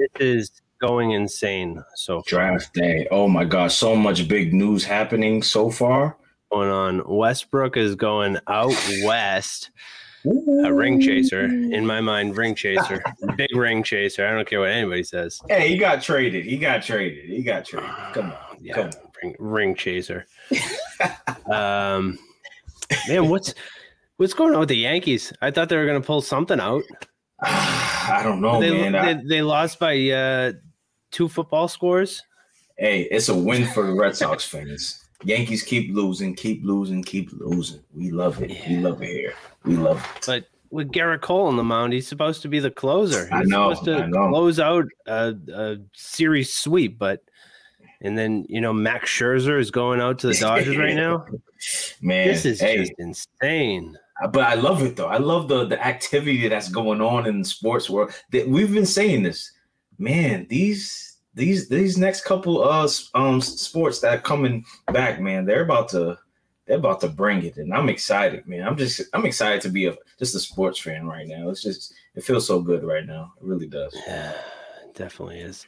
This is going insane. So draft day. Oh my gosh, so much big news happening so far. Going on. Westbrook is going out west. A ring chaser in my mind, ring chaser, big ring chaser. I don't care what anybody says. Hey, he got traded. He got traded. He got traded. Come on, yeah, come on. Ring, ring chaser. um, man, what's what's going on with the Yankees? I thought they were going to pull something out. I don't know, they, man. They, I, they lost by uh, two football scores. hey, it's a win for the Red Sox fans. Yankees keep losing, keep losing, keep losing. We love it. We love it here. We love it. But with Gerrit Cole on the mound, he's supposed to be the closer. He's I know, supposed to know. close out a, a series sweep, but and then you know Max Scherzer is going out to the Dodgers right now. Man, This is hey, just insane. But I love it though. I love the the activity that's going on in the sports world. That we've been saying this, man. These these these next couple of um sports that are coming back, man. They're about to they're about to bring it, and I'm excited, man. I'm just I'm excited to be a just a sports fan right now. It's just it feels so good right now. It really does. Yeah, definitely is.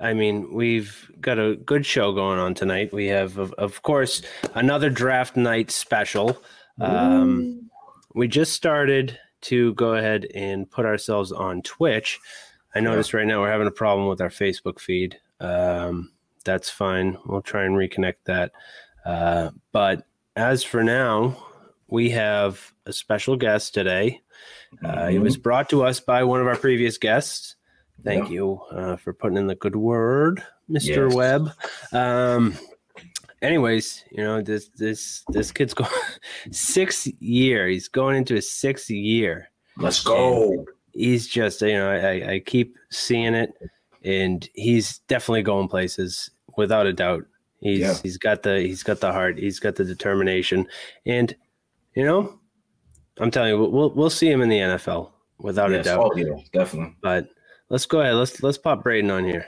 I mean, we've got a good show going on tonight. We have, of, of course, another draft night special. Um, we just started to go ahead and put ourselves on Twitch. I noticed right now we're having a problem with our Facebook feed. Um, that's fine. We'll try and reconnect that. Uh, but as for now, we have a special guest today. Uh, It was brought to us by one of our previous guests. Thank Yeah. you uh, for putting in the good word, Mr. Yes. Webb. Um, anyways, you know this this this kid's going sixth year. He's going into his sixth year. Let's go. He's just you know I, I keep seeing it, and he's definitely going places without a doubt. He's Yeah. he's got the he's got the heart. He's got the determination, and you know, I'm telling you, we'll we'll see him in the NFL without Yes. a doubt. Oh yeah, definitely. But let's go ahead. Let's let's pop Braden on here.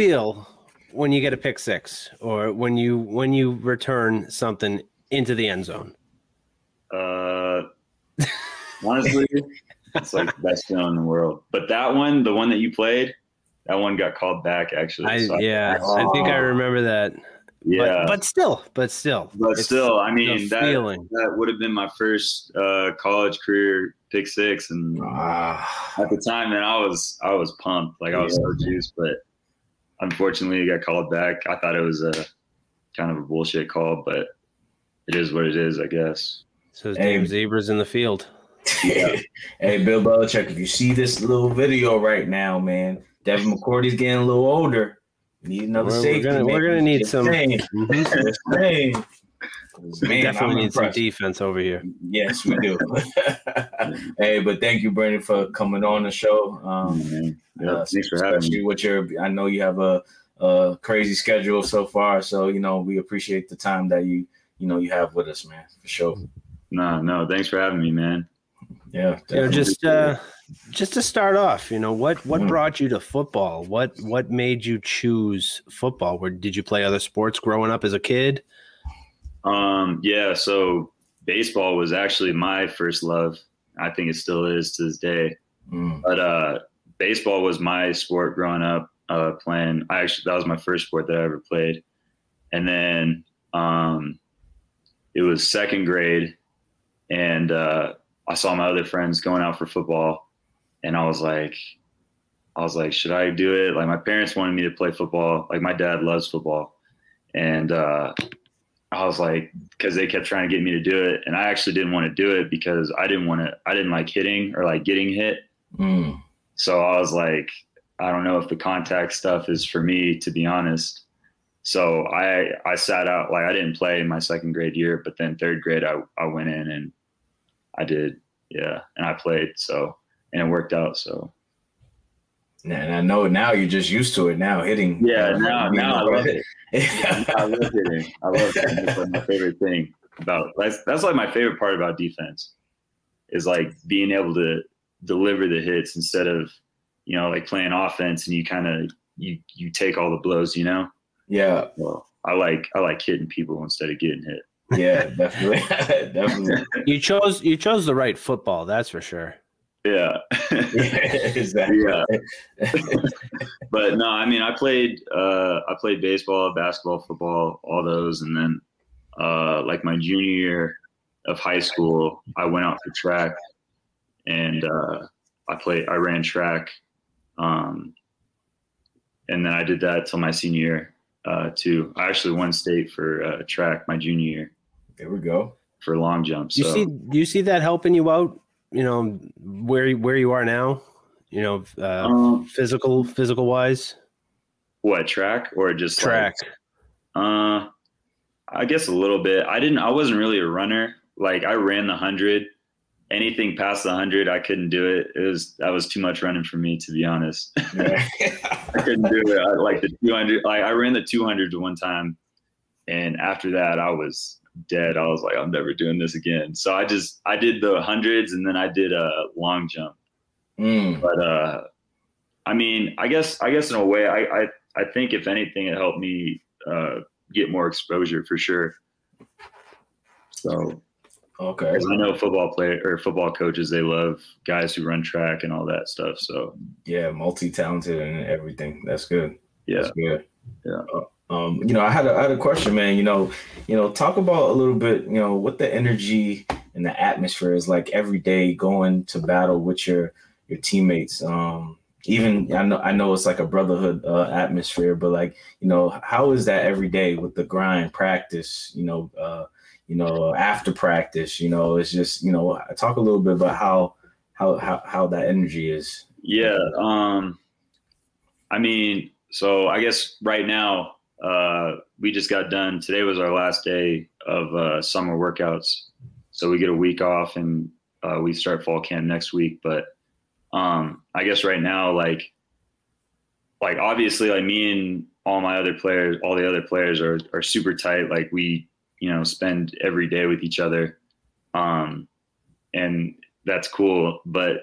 Feel when you get a pick six or when you when you return something into the end zone? Uh, honestly, it's like the best feeling in the world. But that one, the one that you played, that one got called back actually. I So yeah, I think I remember that. yeah. But, but still, but still. But still, I mean, that, feeling. that would have been my first uh, college career pick six, and Ah, at the time, man, I was I was pumped, like I was so juiced. But unfortunately, it got called back. I thought it was a kind of a bullshit call, but it is what it is, I guess. So his Hey. damn zebras in the field. hey, Bill Belichick, if you see this little video right now, man, Devin McCourty's getting a little older. We need another We're- we're safety. gonna- we're gonna need some- saying. Mhm. Just saying. We Man, definitely I'm need some defense over here. Yes, we do. hey, but thank you, Brandon, for coming on the show. Um, man. Yeah, uh, thanks for having me. with your, I know you have a, a crazy schedule so far, so you know we appreciate the time that you, you know, you have with us, man, for sure. No, no, thanks for having me, man. Yeah, You know, just uh just to start off, you know, what what Mm. brought you to football? What what made you choose football? Where did you play other sports growing up as a kid? Um, yeah, so baseball was actually my first love. I think it still is to this day. Mm, But uh, baseball was my sport growing up. Uh, playing, I actually that was my first sport that I ever played, and then um, it was second grade, and uh, I saw my other friends going out for football, and I was like, I I was like, should I do it? Like my parents wanted me to play football. Like my dad loves football, and uh, I was like, because they kept trying to get me to do it, and I actually didn't want to do it because I didn't want to. I didn't like hitting or like getting hit. Mm. So I was like, I don't know if the contact stuff is for me, to be honest. So I I sat out like I didn't play in my second grade year, but then third grade I I went in and I did yeah, and I played so and it worked out so. And I know now you're just used to it now hitting. Yeah, now now I love it. I love hitting. I love hitting. It's like my favorite thing about that's that's like my favorite part about defense is like being able to deliver the hits instead of you know like playing offense and you kind of you you take all the blows you know Yeah, well i like i like hitting people instead of getting hit yeah, definitely, definitely. You chose you chose the right football, that's for sure. Yeah Yeah, exactly. Yeah. but no i mean i played uh i played baseball basketball football all those and then uh like my junior year of high school i went out for track and uh i played i ran track um and then i did that till my senior year uh too i actually won state for uh track my junior year There we go. for long jump You so see do you see that helping you out, you know, where you- where you are now? You know, uh, um, physical physical wise? what track or just like- Track. Uh, I guess a little bit. I didn't. I wasn't really a runner. Like I ran the hundred. Anything past the hundred, I couldn't do it. It was that was too much running for me, to be honest. Yeah. I couldn't do it. I, like the two hundred. Like I ran the two hundred one time, and after that, I was dead. I was like, I'm never doing this again. So I just I did the hundreds, and then I did a long jump. Mm. But uh, I mean, I guess I guess in a way, I I, I think if anything, it helped me uh, get more exposure for sure. So okay, I know football player or football coaches, they love guys who run track and all that stuff. So Yeah, multi-talented and everything. That's good. yeah, That's good. Yeah. Uh, Um, you know, I had a, I had a question, man. You know, you know, talk about a little bit. You know, what the energy and the atmosphere is like every day going to battle with your your teammates. Um, even I know I know it's like a brotherhood uh, atmosphere, but like you know, how is that every day with the grind, practice? You know, uh, you know, after practice. You know, it's just you know, talk a little bit about how how how, how that energy is. yeah. Um, I mean, so I guess right now uh, we just got done. Today was our last day of uh, summer workouts, so we get a week off and uh, we start fall camp next week. But um, I guess right now, like, like obviously, like me and all my other players, all the other players are are super tight. Like we, you know, spend every day with each other, um, and that's cool. But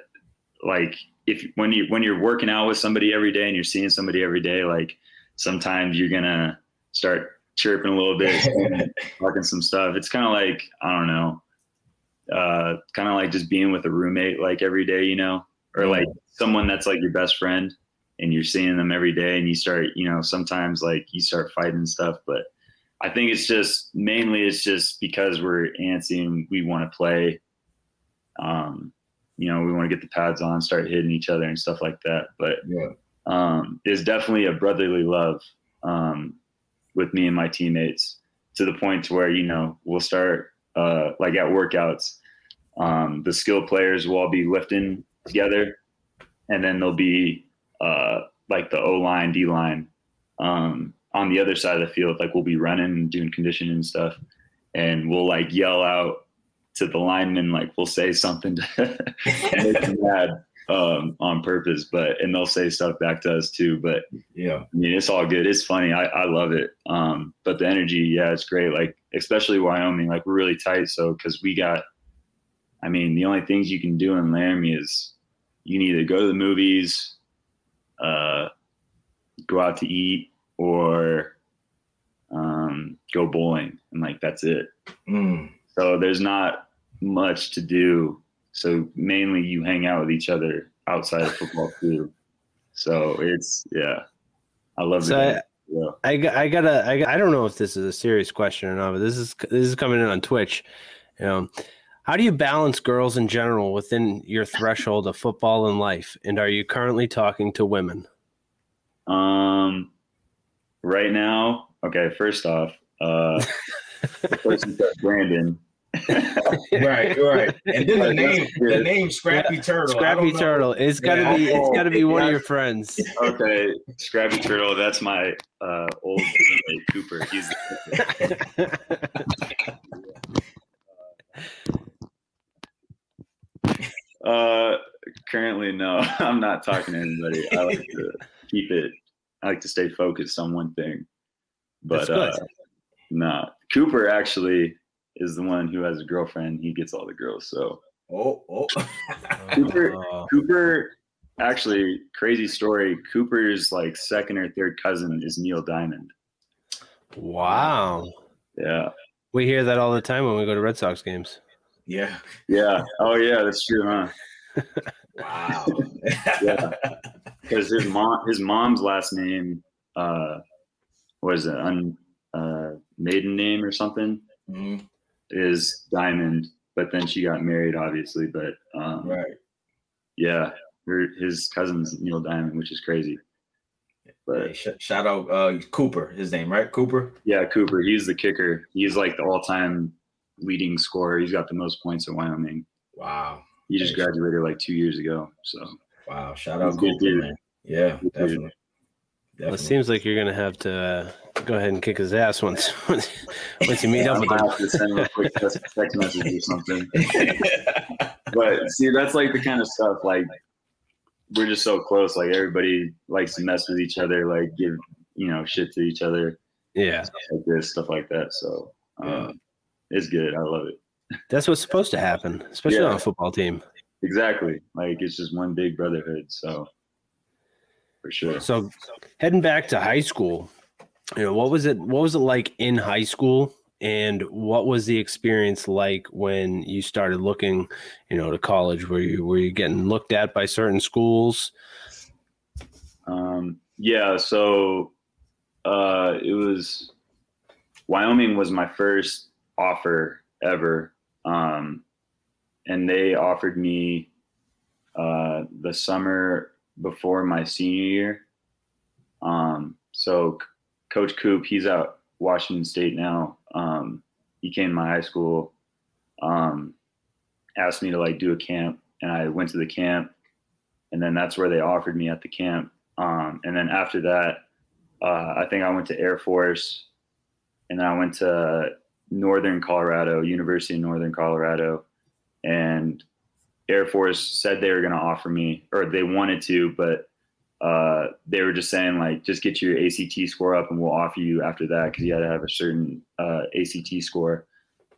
like, if when you when you're working out with somebody every day and you're seeing somebody every day, like sometimes you're gonna start chirping a little bit, talking some stuff. It's kind of like I don't know, uh, kind of like just being with a roommate like every day, you know, or like someone that's like your best friend and you're seeing them every day and you start, you know, sometimes like you start fighting and stuff. But I think it's just mainly it's just because we're antsy and we want to play. Um, you know, we want to get the pads on, start hitting each other and stuff like that. But Yeah. Um, is definitely a brotherly love um, with me and my teammates to the point where you know we'll start uh, like at workouts. Um, the skill players will all be lifting together, and then there'll be uh, like the O line, D line um, on the other side of the field. Like we'll be running and doing conditioning and stuff, and we'll like yell out to the linemen, like we'll say something to and them mad um, on purpose, but and they'll say stuff back to us too. But Yeah. I mean, it's all good. It's funny. I, I love it. Um, but the energy, yeah, it's great. Like especially Wyoming, like we're really tight. So because we got, I mean, the only things you can do in Laramie is you need to go to the movies, uh, go out to eat, or um, go bowling, and like that's it. Mm. So there's not much to do. So mainly you hang out with each other outside of football too. So it's yeah, I love So it. Yeah. I, got- I gotta I, I don't know if this is a serious question or not, but this is this is coming in on Twitch. You know, How do you balance girls in general within your threshold of football and life? And are you currently talking to women? Um, right now, okay. First off, uh, the person said Brandon. right, right. And then the name, the name Scrappy Turtle. Scrappy. Turtle. It's gotta Yeah. be. It's gotta be one of your friends. Okay, Scrappy Turtle. That's my uh, old teammate Cooper. He's the Uh, currently, no. I'm not talking to anybody. I like to keep it. I like to stay focused on one thing. But That's good. uh, no, Cooper actually is the one who has a girlfriend. He gets all the girls. So Oh, oh. Cooper- Oh. Cooper, actually, crazy story. Cooper's like second or third cousin is Neil Diamond. wow. Yeah, We hear that all the time when we go to Red Sox games. yeah. yeah. Oh yeah, that's true, huh? Wow. Yeah. because his mom his mom's last name uh was an un uh maiden name or something Mhm, is diamond but then she got married obviously but um Right. yeah her, his cousin's neil diamond which is crazy Hey, but sh- shout out uh, Cooper, his name, right? Cooper. yeah cooper he's the kicker he's like the all-time leading scorer he's got the most points in wyoming Wow. he just graduated like two years ago so Wow. Shout out Cooper, man. Yeah, Good dude. Definitely. Well, it seems like you're gonna have to uh, go ahead and kick his ass once once, once you meet up I with might him. have to send him a quick text text message or something but see that's like the kind of stuff like we're just so close like everybody likes to mess with each other like give you know shit to each other Yeah, stuff like this stuff like that so um, Yeah. it's good i love it that's what's supposed to happen, especially Yeah. on a football team. exactly like it's just one big brotherhood so for sure So, heading back to high school, you know, what was it? What was it like in high school, and what was the experience like when you started looking, you know, to college? Were you were you getting looked at by certain schools? Um, yeah, so uh, it was Wyoming was my first offer ever, um, and they offered me uh, the summer before my senior year. Um, so C- Coach Coop, he's out Washington State now. Um, he came to my high school, um, asked me to like do a camp, and I went to the camp, and then that's where they offered me at the camp. Um, and then after that, uh, I think I went to Air Force, and then I went to Northern Colorado, University of Northern Colorado, and Air Force said they were going to offer me, or they wanted to, but uh, they were just saying like, just get your ACT score up, and we'll offer you after that because you had to have a certain uh, ACT score.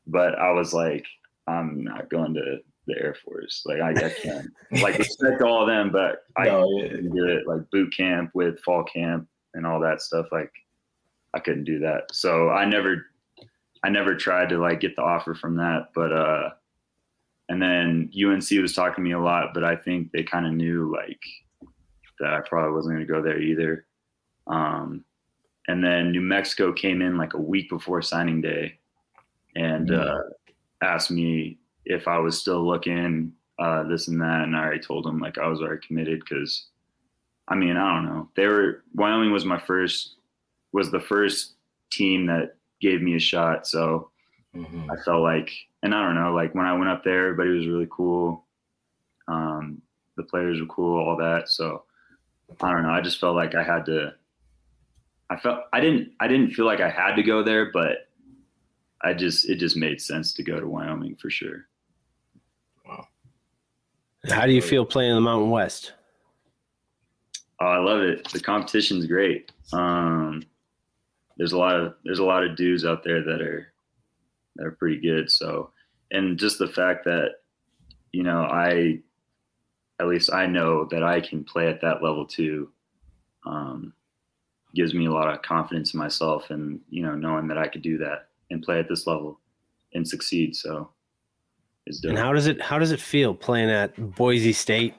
But I was like, I'm not going to the Air Force. Like I, I can't. like respect all of them, but I No, couldn't do it like boot camp with fall camp and all that stuff like i couldn't do that so i never i never tried to like get the offer from that but uh and then unc was talking to me a lot but i think they kind of knew like that i probably wasn't going to go there either um and then new mexico came in like a week before signing day and Mm. uh asked me if i was still looking uh this and that and i already told them like i was already committed because I mean, I don't know. They were Wyoming was my first was the first team that gave me a shot. So Mhm. I felt like, and I don't know, like when I went up there, everybody was really cool. Um, the players were cool, all that. So I don't know. I just felt like I had to. I felt I didn't I didn't feel like I had to go there, but I just it just made sense to go to Wyoming for sure. Wow. How do you feel playing in the Mountain West? Oh, I love it. The competition's great. Um, there's a lot of there's a lot of dudes out there that are that are pretty good. So, and just the fact that you know I at least I know that I can play at that level too. Um, gives me a lot of confidence in myself, and you know knowing that I could do that and play at this level and succeed. So, it's dope. And how does it how does it feel playing at Boise State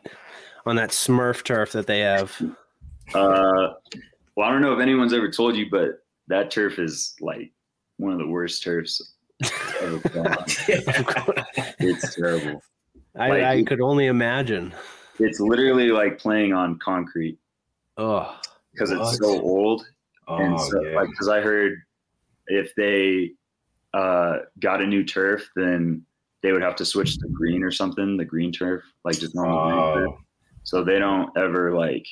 on that Smurf turf that they have? Uh, well, I don't know if anyone's ever told you, but that turf is like one of the worst turfs of it's terrible. I, Like- I could only imagine. It's literally like playing on concrete Oh, because it's so old. and Oh, so, yeah. like, because I heard if they uh, got a new turf, then they would have to switch to green or something, the green turf, like just normal green turf. Oh, So they don't ever like,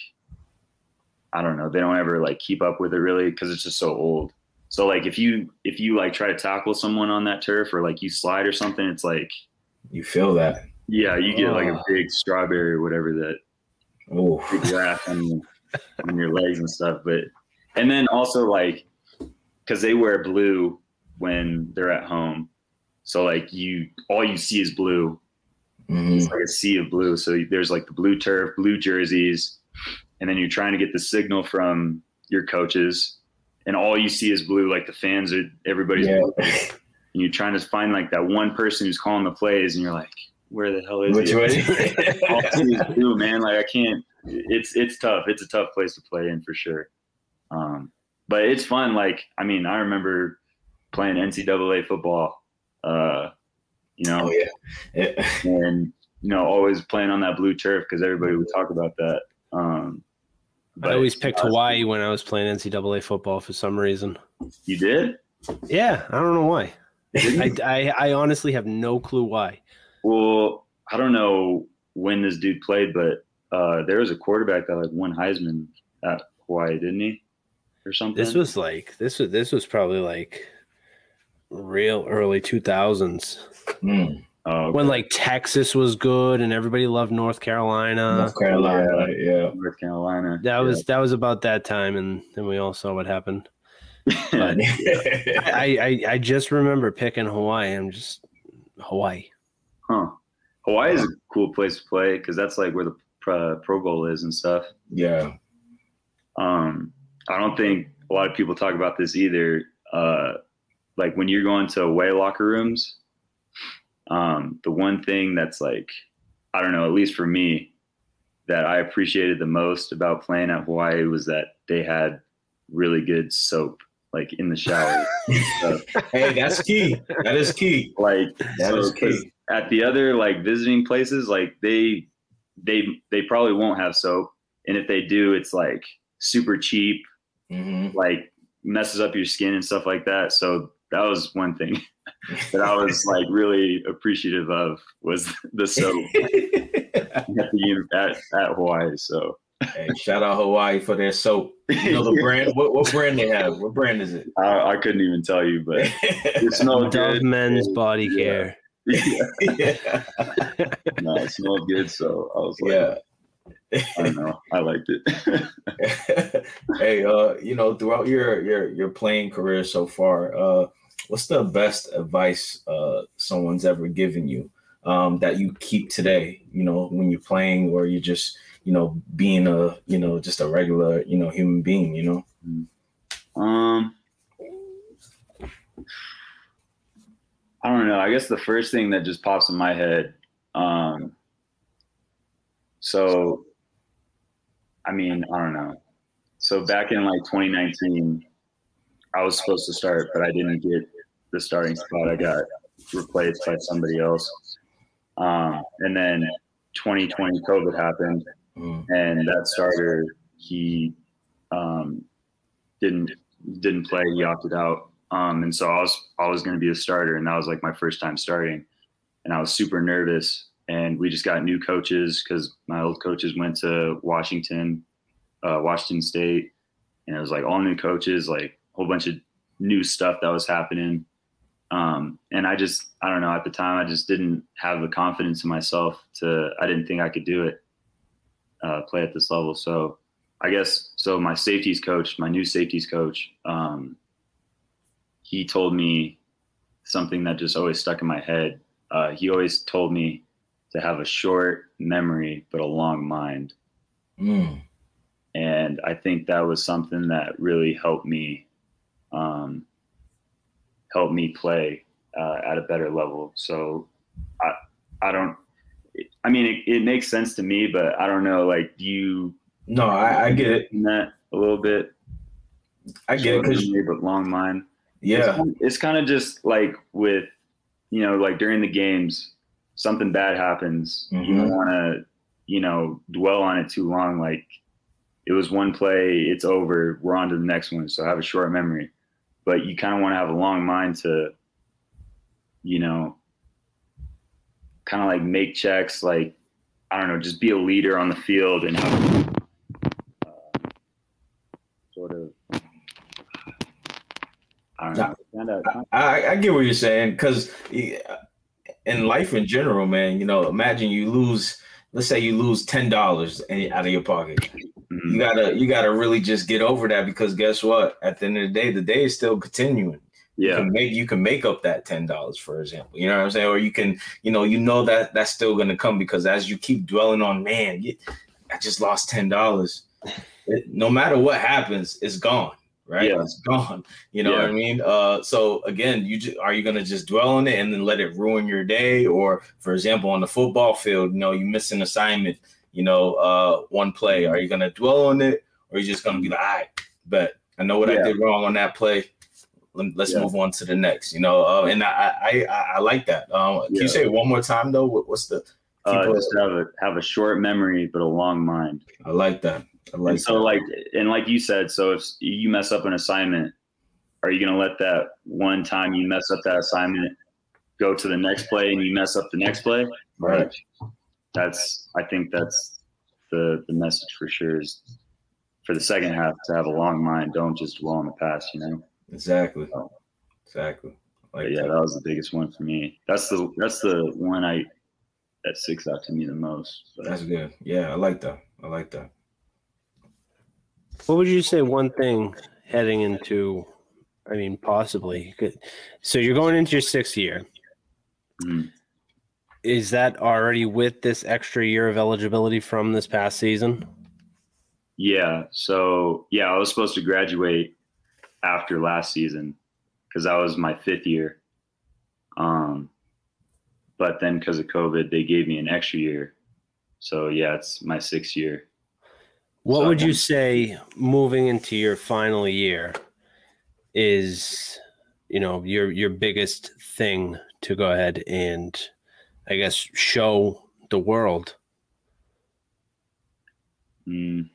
I don't know, they don't ever like keep up with it really because it's just so old. So like if you if you like try to tackle someone on that turf or like you slide or something, it's like you feel that. yeah, you get like a Oh. big strawberry or whatever that Oh, grass on, your- on your legs and stuff. But and then also like because they wear blue when they're at home, so like you all you see is blue. Mhm. It's like a sea of blue. So there's like the blue turf, blue jerseys, and then you're trying to get the signal from your coaches, and all you see is blue. Like the fans are everybody's Yeah. blue. And you're trying to find like that one person who's calling the plays, and you're like, where the hell is Which he? way? all I see is blue, man. Like I can't. It's it's tough. It's a tough place to play in for sure. Um, but it's fun. Like I mean, I remember playing NCAA football. Uh, you know, oh yeah. Yeah. and you know, always playing on that blue turf because everybody would talk about that. Um, I always picked Hawaii when I was playing NCAA football for some reason. You did? Yeah, I don't know why. I, I, I honestly have no clue why. Well, I don't know when this dude played, but uh, there was a quarterback that like won Heisman at Hawaii, didn't he? Or something. This was like this was this was probably like real early two thousands Mm. Oh, okay. when like Texas was good and everybody loved North Carolina. North Carolina. Yeah. North Carolina. That was that was about that time, and then we all saw what happened. Yeah. I, I I just remember picking Hawaii. I'm just Hawaii. huh. Hawaii is a cool place to play because that's like where the pro, pro bowl is and stuff. yeah. Um, I don't think a lot of people talk about this either. Uh, like when you're going to away locker rooms, um, the one thing that's like, I don't know, at least for me, that I appreciated the most about playing at Hawaii was that they had really good soap, like in the shower. So, Hey, that's key. That is key. like That so, is key. at the other like visiting places, like they they they probably won't have soap, and if they do, it's like super cheap Mhm. like messes up your skin and stuff like that. So that was one thing that I was like really appreciative of was the soap at, the, at, at Hawaii. So hey, shout out Hawaii for their soap. You know the brand. What, what brand they have? What brand is it? I, I couldn't even tell you, but it smelled Dove good. Men's Body Yeah. Care. Yeah, yeah. no, it smelled good. So I was like, Yeah. I don't know, I liked it. hey, uh, you know, throughout your your your playing career so far, uh, what's the best advice uh someone's ever given you um that you keep today? You know, when you're playing or you're just you know being a you know just a regular you know human being. You know. Um, I don't know. I guess the first thing that just pops in my head. Um, so, I mean, I don't know. So back in like 2019, I was supposed to start, but I didn't get the starting spot. I got replaced by somebody else. Um, and then 2020 COVID happened, Mm. and that starter he um, didn't didn't play. He opted out, um, and so I was I was going to be a starter, and that was like my first time starting, and I was super nervous. And we just got new coaches because my old coaches went to Washington, uh, Washington State, and it was like all new coaches, like whole bunch of new stuff that was happening. Um, and I just I don't know at the time I just didn't have the confidence in myself to I didn't think I could do it uh, play at this level. So I guess so. My safeties coach, my new safeties coach, um, he told me something that just always stuck in my head. Uh, he always told me to have a short memory but a long mind, Mm. and I think that was something that really helped me um, help me play uh, at a better level. So I I don't. I mean, it, it makes sense to me, but I don't know. Like, do you No, I, I get it. in that a little bit? I get it because but long mind. yeah, it's, it's kind of just like with you know, like during the games, something bad happens. You Mhm. don't want to, you know, dwell on it too long. Like it was one play, it's over. We're on to the next one. So I have a short memory, but you kind of want to have a long mind to, you know, kind of like make checks. Like I don't know, just be a leader on the field and have uh, sort of. I don't know. Kinda, I, I get what you're saying because in life in general, man, you know, imagine you lose, let's say you lose ten dollars out of your pocket. Mhm. You gotta you gotta really just get over that because guess what? At the end of the day, the day is still continuing. You yeah, can make you can make up that ten dollars, for example. You know what I'm saying? Or you can, you know, you know that that's still gonna come because as you keep dwelling on, man, I just lost ten dollars. No matter what happens, it's gone, right? Yeah. It's gone. You know what I mean? Uh, so again, you ju- are you gonna just dwell on it and then let it ruin your day? Or, for example, on the football field, you know, you miss an assignment, you know, uh, one play. Are you gonna dwell on it, or are you just gonna be like, all right, but I know what I did wrong on that play let- let's Yeah. move on to the next. You know, uh, and I, I I like that. Um, Can Yeah. you say it one more time though? What, what's the? uh, people- just have a have a short memory but a long mind. I like that. I like and so that. like and like you said, so if you mess up an assignment, are you gonna let that one time you mess up that assignment go to the next play and you mess up the next play? right. That's I think that's the the message for sure is for the second half to have a long mind. Don't just dwell on the past, you know. Exactly. Oh. Exactly. Like yeah, that. that was the biggest one for me. That's the that's the one I that sticks out to me the most. But, That's good. Yeah, I like that. I like that. What would you say one thing heading into, I mean, possibly, could- so you're going into your sixth year. mhm. Is that already with this extra year of eligibility from this past season? Yeah. So yeah, I was supposed to graduate after last season because that was my fifth year. Um, but then because of COVID, they gave me an extra year. So yeah, it's my sixth year. What So would you say moving into your final year is, you know, your your biggest thing to go ahead and I guess show the world? Mm.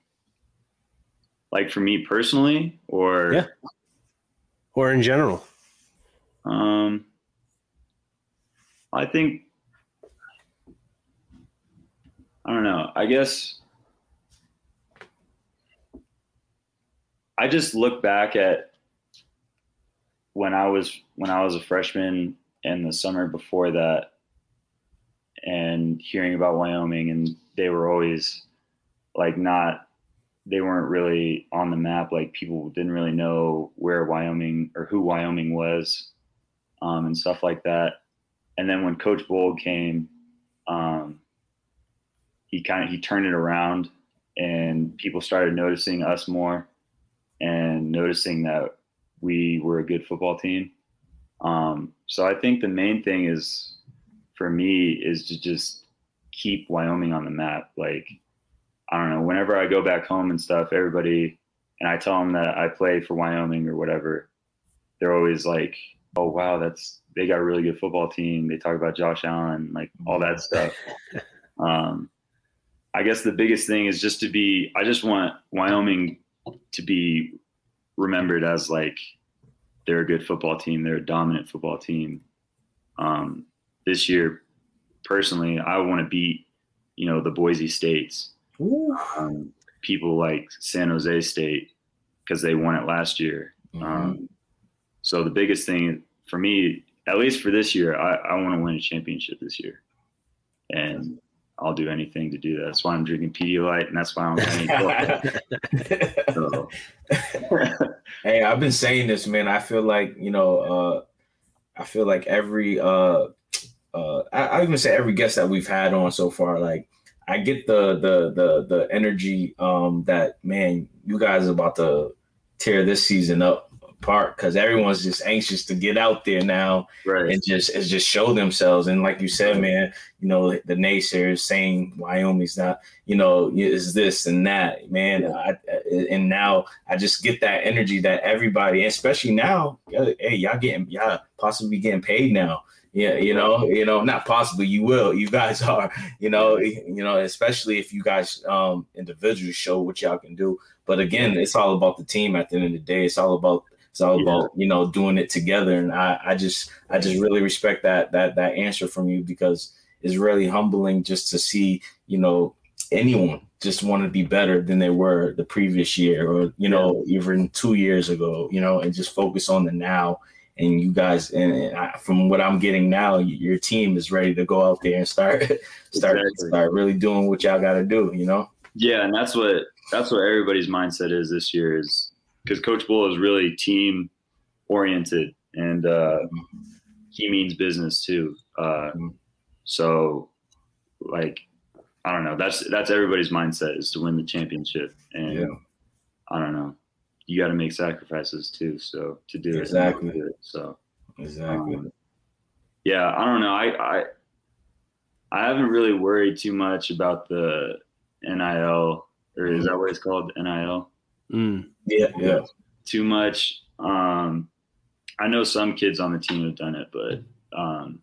Like for me personally, or Yeah. Or in general? Um, I think I don't know. I guess I just look back at when I was when I was a freshman and the summer before that, and hearing about Wyoming, and they were always like not they weren't really on the map. Like people didn't really know where Wyoming or who Wyoming was, um, and stuff like that. And then when Coach Bohl came, um, he kind of he turned it around, and people started noticing us more, and noticing that we were a good football team. Um, so I think the main thing is for me is to just keep Wyoming on the map. Like I don't know, whenever I go back home and stuff, everybody, and I tell them that I play for Wyoming or whatever, they're always like, oh, wow, that's, they got a really good football team. They talk about Josh Allen, like all that stuff. um, I guess the biggest thing is just to be, I just want Wyoming to be remembered as like, they're a good football team. They're a dominant football team. Um, this year, personally, I want to beat, you know, the Boise States um, people like San Jose State because they won it last year. Mhm. Um, so the biggest thing for me, at least for this year, I, I want to win a championship this year, and I'll do anything to do that. That's why I'm drinking Pedialyte, and that's why I'm so, hey, I've been saying this, man. I feel like you know, uh, I feel like every, uh, uh, I, I even say every guest that we've had on so far, like I get the the the the energy um, that man, you guys are about to tear this season up apart because everyone's just anxious to get out there now right. and just and just show themselves. And like you said, man, you know the naysayers saying Wyoming's not, you know, is this and that, man. I, and now I just get that energy that everybody, especially now, hey, y'all getting y'all possibly getting paid now. Yeah, you know, you know, not possibly. You will. You guys are. You know, you know, especially if you guys um individually show what y'all can do. But again, it's all about the team. At the end of the day, it's all about it's all Yeah. about you know doing it together. And I I just I just really respect that that that answer from you because it's really humbling just to see you know anyone just want to be better than they were the previous year or you know even two years ago you know and just focus on the now and you guys and, and I, from what i'm getting now your team is ready to go out there and start start Exactly. start really doing what y'all got to do you know Yeah, and that's what that's what everybody's mindset is this year is because Coach Bohl is really team oriented and uh, he means business too. Uh, Mhm. so, like, I don't know. That's that's everybody's mindset is to win the championship, and Yeah. I don't know. You got to make sacrifices too. So to do Exactly. it, do it. So exactly um, yeah, I don't know. I, I I haven't really worried too much about the NIL or is that what it's called? NIL? Mm. yeah yeah Too much. Um I know some kids on the team have done it, but um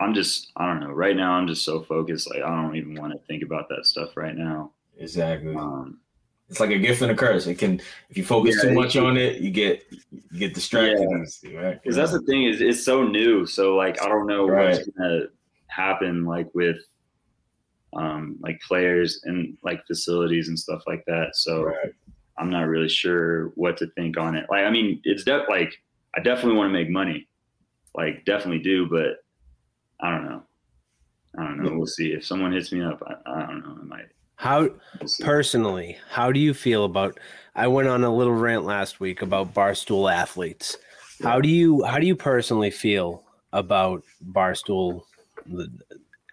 I'm just I don't know. Right now I'm just so focused like I don't even want to think about that stuff right now. exactly Um it's like a gift and a curse it can if you focus Yeah, too much it- on it you get you get distracted Yeah. right Because that's the thing is it's so new. So like I don't know what's gonna happen like with um like players and like facilities and stuff like that. So right. I'm not really sure what to think on it. Like I mean it's de- like I definitely want to make money. Like definitely do, but I don't know. I don't know. We'll see. If someone hits me up, I, I don't know. I might. How personally, how do you feel about? I went on a little rant last week about barstool athletes. How do you how do you personally feel about barstool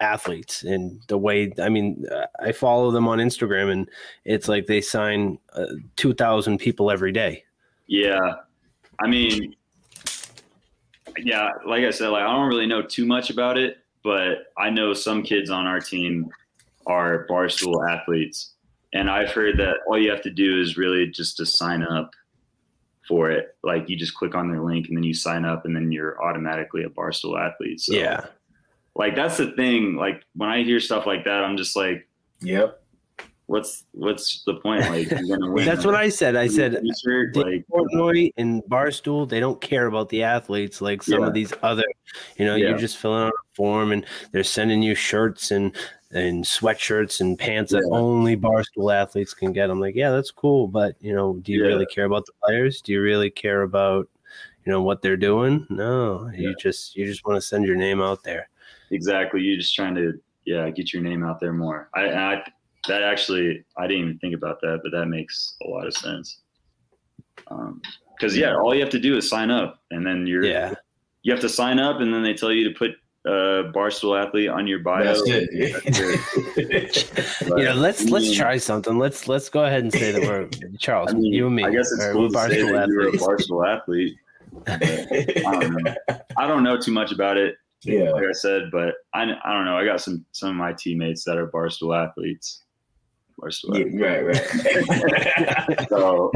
athletes and the way? I mean, I follow them on Instagram, and it's like they sign uh, two thousand people every day. Yeah, I mean, yeah, like I said, like I don't really know too much about it, but I know some kids on our team are barstool athletes, and I've heard that all you have to do is really just to sign up for it. Like you just click on their link and then you sign up, and then you're automatically a barstool athlete. So, yeah, like that's the thing. Like when I hear stuff like that, I'm just like, yep what's what's the point? Like you're gonna win. that's what I said. I said T-shirt, like Portnoy and Barstool, they don't care about the athletes like some Yeah. of these other, you know, Yeah. you're just filling out a form and they're sending you shirts and and sweatshirts and pants that Yeah. only Barstool athletes can get. I'm like, yeah, that's cool, but you know, do you Yeah. really care about the players? Do you really care about, you know, what they're doing? No, Yeah. you just you just want to send your name out there. Exactly. You're just trying to yeah get your name out there more. I, I that actually I didn't even think about that, but that makes a lot of sense. Um, because yeah, all you have to do is sign up, and then you're Yeah. you have to sign up, and then they tell you to put uh, barstool athlete on your bio. that's That's it it. But, Yeah, let's I let's mean, try something. Let's let's go ahead and say that we're Charles, I mean, you and me. I guess it's cool to say Barstool that you're a barstool athlete. I don't know. I don't know too much about it. yeah like I said, but I, I don't know. I got some some of my teammates that are barstool athletes. Barstool. Yeah, right, right. So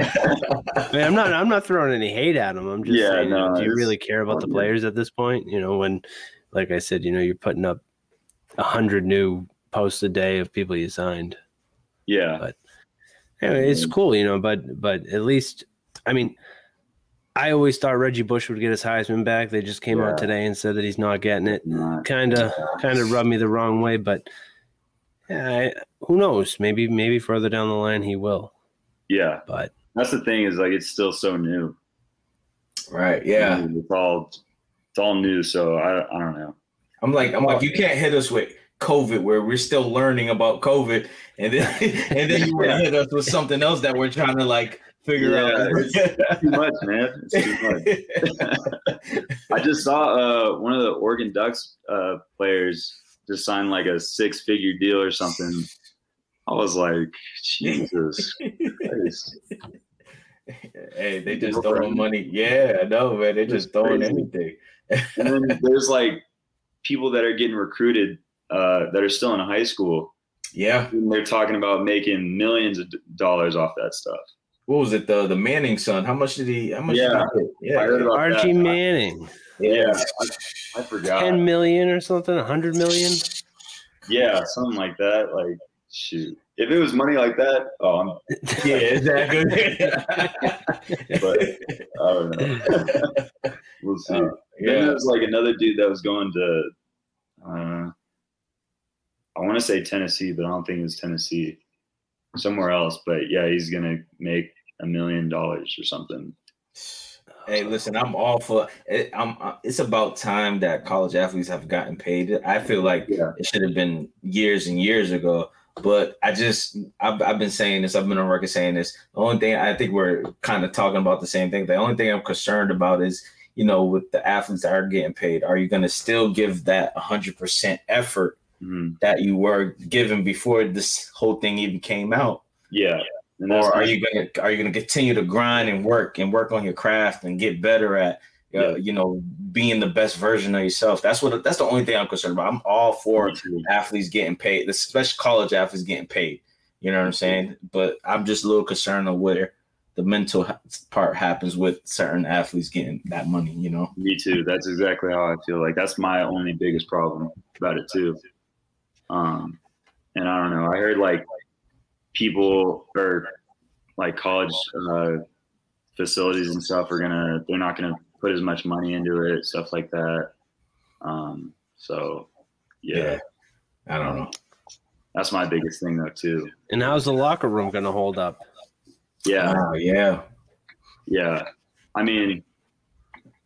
I mean, I'm not. I'm not throwing any hate at him. I'm just Yeah, saying. no, do you really care about the players at this point? You know, when, like I said, you know, you're putting up a hundred new posts a day of people you signed. yeah, Anyway, it's cool, you know. But but at least, I mean, I always thought Reggie Bush would get his Heisman back. They just came Yeah. out today and said that he's not getting it. Kind of kind of rubbed me the wrong way, but. Yeah, I, who knows? Maybe, maybe further down the line he will. yeah. But That's the thing is like it's still so new. right, yeah. it's all it's all new. So I I don't know. I'm like, I'm like, you can't hit us with COVID where we're still learning about COVID, and then and then you want to hit us with something else that we're trying to like figure out. Too much, man. It's too much. I just saw uh, one of the Oregon Ducks uh, players just signed like a six figure deal or something. I was like, Jesus Christ. hey, they just throwing money. Yeah, I know, man. They just throwing anything. And then there's like people that are getting recruited uh, that are still in high school. Yeah. And they're talking about making millions of dollars off that stuff. What was it? The the Manning son. How much did he? How much? Yeah. Did he get? I heard Yeah. about Archie that. Manning. Yeah. I forgot. 10 million or something, 100 million. Yeah, something like that. Like, shoot. If it was money like that, oh, I'm, yeah, exactly. but I don't know. we'll see. Uh, Then yeah. there was like another dude that was going to, uh, I want to say Tennessee, but I don't think it was Tennessee. Somewhere else, but yeah, he's gonna make a million dollars or something. Hey, listen, I'm all for it. I'm. uh, It's about time that college athletes have gotten paid. I feel like Yeah. it should have been years and years ago. But I just, I've, I've been saying this. I've been on record saying this. The only thing I think we're kind of talking about the same thing. The only thing I'm concerned about is, you know, with the athletes that are getting paid, are you going to still give that 100% effort Mhm. that you were given before this whole thing even came out? Yeah, and or are you gonna are you gonna continue to grind and work and work on your craft and get better at Yeah. you know being the best version of yourself that's what that's the only thing i'm concerned about i'm all for athletes getting paid especially college athletes getting paid you know what i'm saying but i'm just a little concerned on where the mental part happens with certain athletes getting that money you know Me too. That's exactly how I feel. Like that's my only biggest problem about it too. Um, and I don't know. I heard like people or like college uh, facilities and stuff are gonna they're not gonna put as much money into it, stuff like that. Um, so yeah, i don't know that's my biggest thing though too. And how's the locker room going to hold up? Yeah, oh yeah yeah. I mean,